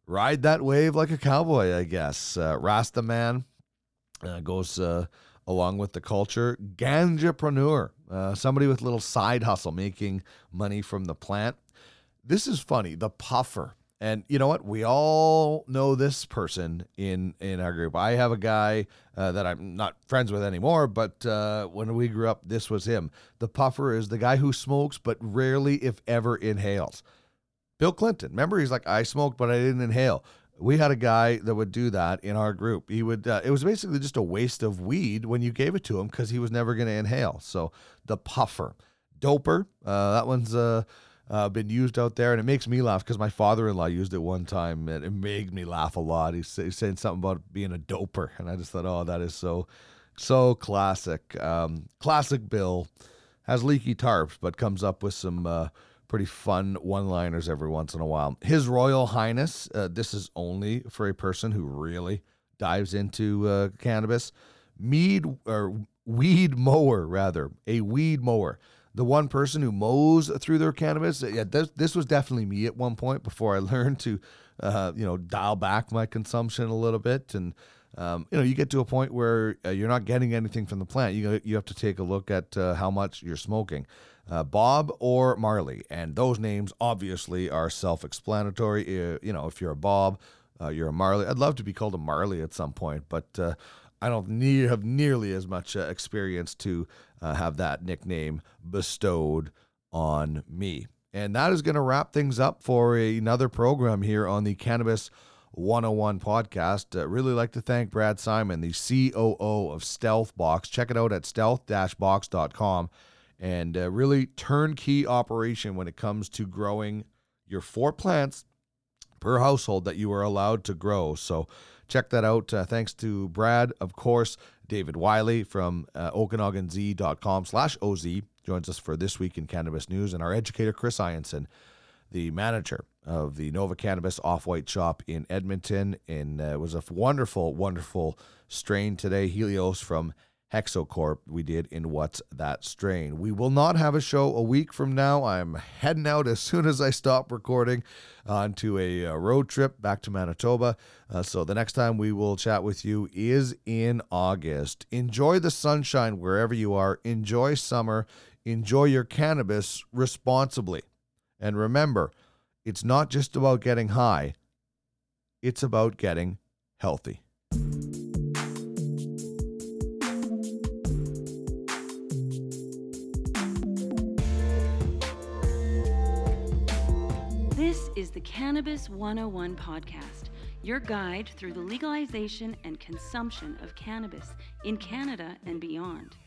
ride that wave like a cowboy, I guess. Uh, Rasta man uh, goes uh, along with the culture. Ganjapreneur, uh, somebody with a little side hustle, making money from the plant. This is funny. The puffer. And you know what? We all know this person in in our group. I have a guy uh, that I'm not friends with anymore, but uh, when we grew up, this was him. The puffer is the guy who smokes but rarely, if ever, inhales. Bill Clinton. Remember, he's like, I smoked, but I didn't inhale. We had a guy that would do that in our group. He would. Uh, it was basically just a waste of weed when you gave it to him because he was never going to inhale. So the puffer, doper. Uh, that one's uh, been used out there, and it makes me laugh because my father-in-law used it one time, and it made me laugh a lot. He's, he's saying something about being a doper, and I just thought, oh, that is so, so classic. Um, classic Bill has leaky tarps, but comes up with some. Uh, pretty fun one liners every once in a while. His Royal Highness, uh, this is only for a person who really dives into uh, cannabis. Mead or weed mower, rather, a weed mower. The one person who mows through their cannabis. Yeah, this, this was definitely me at one point before I learned to, uh, you know, dial back my consumption a little bit and. Um, you know, you get to a point where uh, you're not getting anything from the plant. You you have to take a look at uh, how much you're smoking uh, Bob or Marley. And those names obviously are self explanatory. Uh, you know, if you're a Bob, uh, you're a Marley. I'd love to be called a Marley at some point, but uh, I don't have nearly as much uh, experience to uh, have that nickname bestowed on me. And that is going to wrap things up for another program here on the Cannabis 101 podcast. Uh, really like to thank Brad Simon, the COO of Stealth Box. Check it out at stealth-box.com and uh, really turnkey operation when it comes to growing your four plants per household that you are allowed to grow. So check that out. Uh, thanks to Brad, of course, David Wylie from uh, OkanaganZ.com slash OZ joins us for This Week in Cannabis News, and our educator, Chris Ianson, the manager of the Nova Cannabis Off-Whyte Shop in Edmonton. And uh, it was a wonderful, wonderful strain today, Helios from Hexo Corp we did in What's That Strain. We will not have a show a week from now. I'm heading out as soon as I stop recording onto a, uh road trip back to Manitoba. Uh, so the next time we will chat with you is in August. Enjoy the sunshine wherever you are. Enjoy summer. Enjoy your cannabis responsibly. And remember, it's not just about getting high, it's about getting healthy. The Cannabis 101 podcast, your guide through the legalization and consumption of cannabis in Canada and beyond.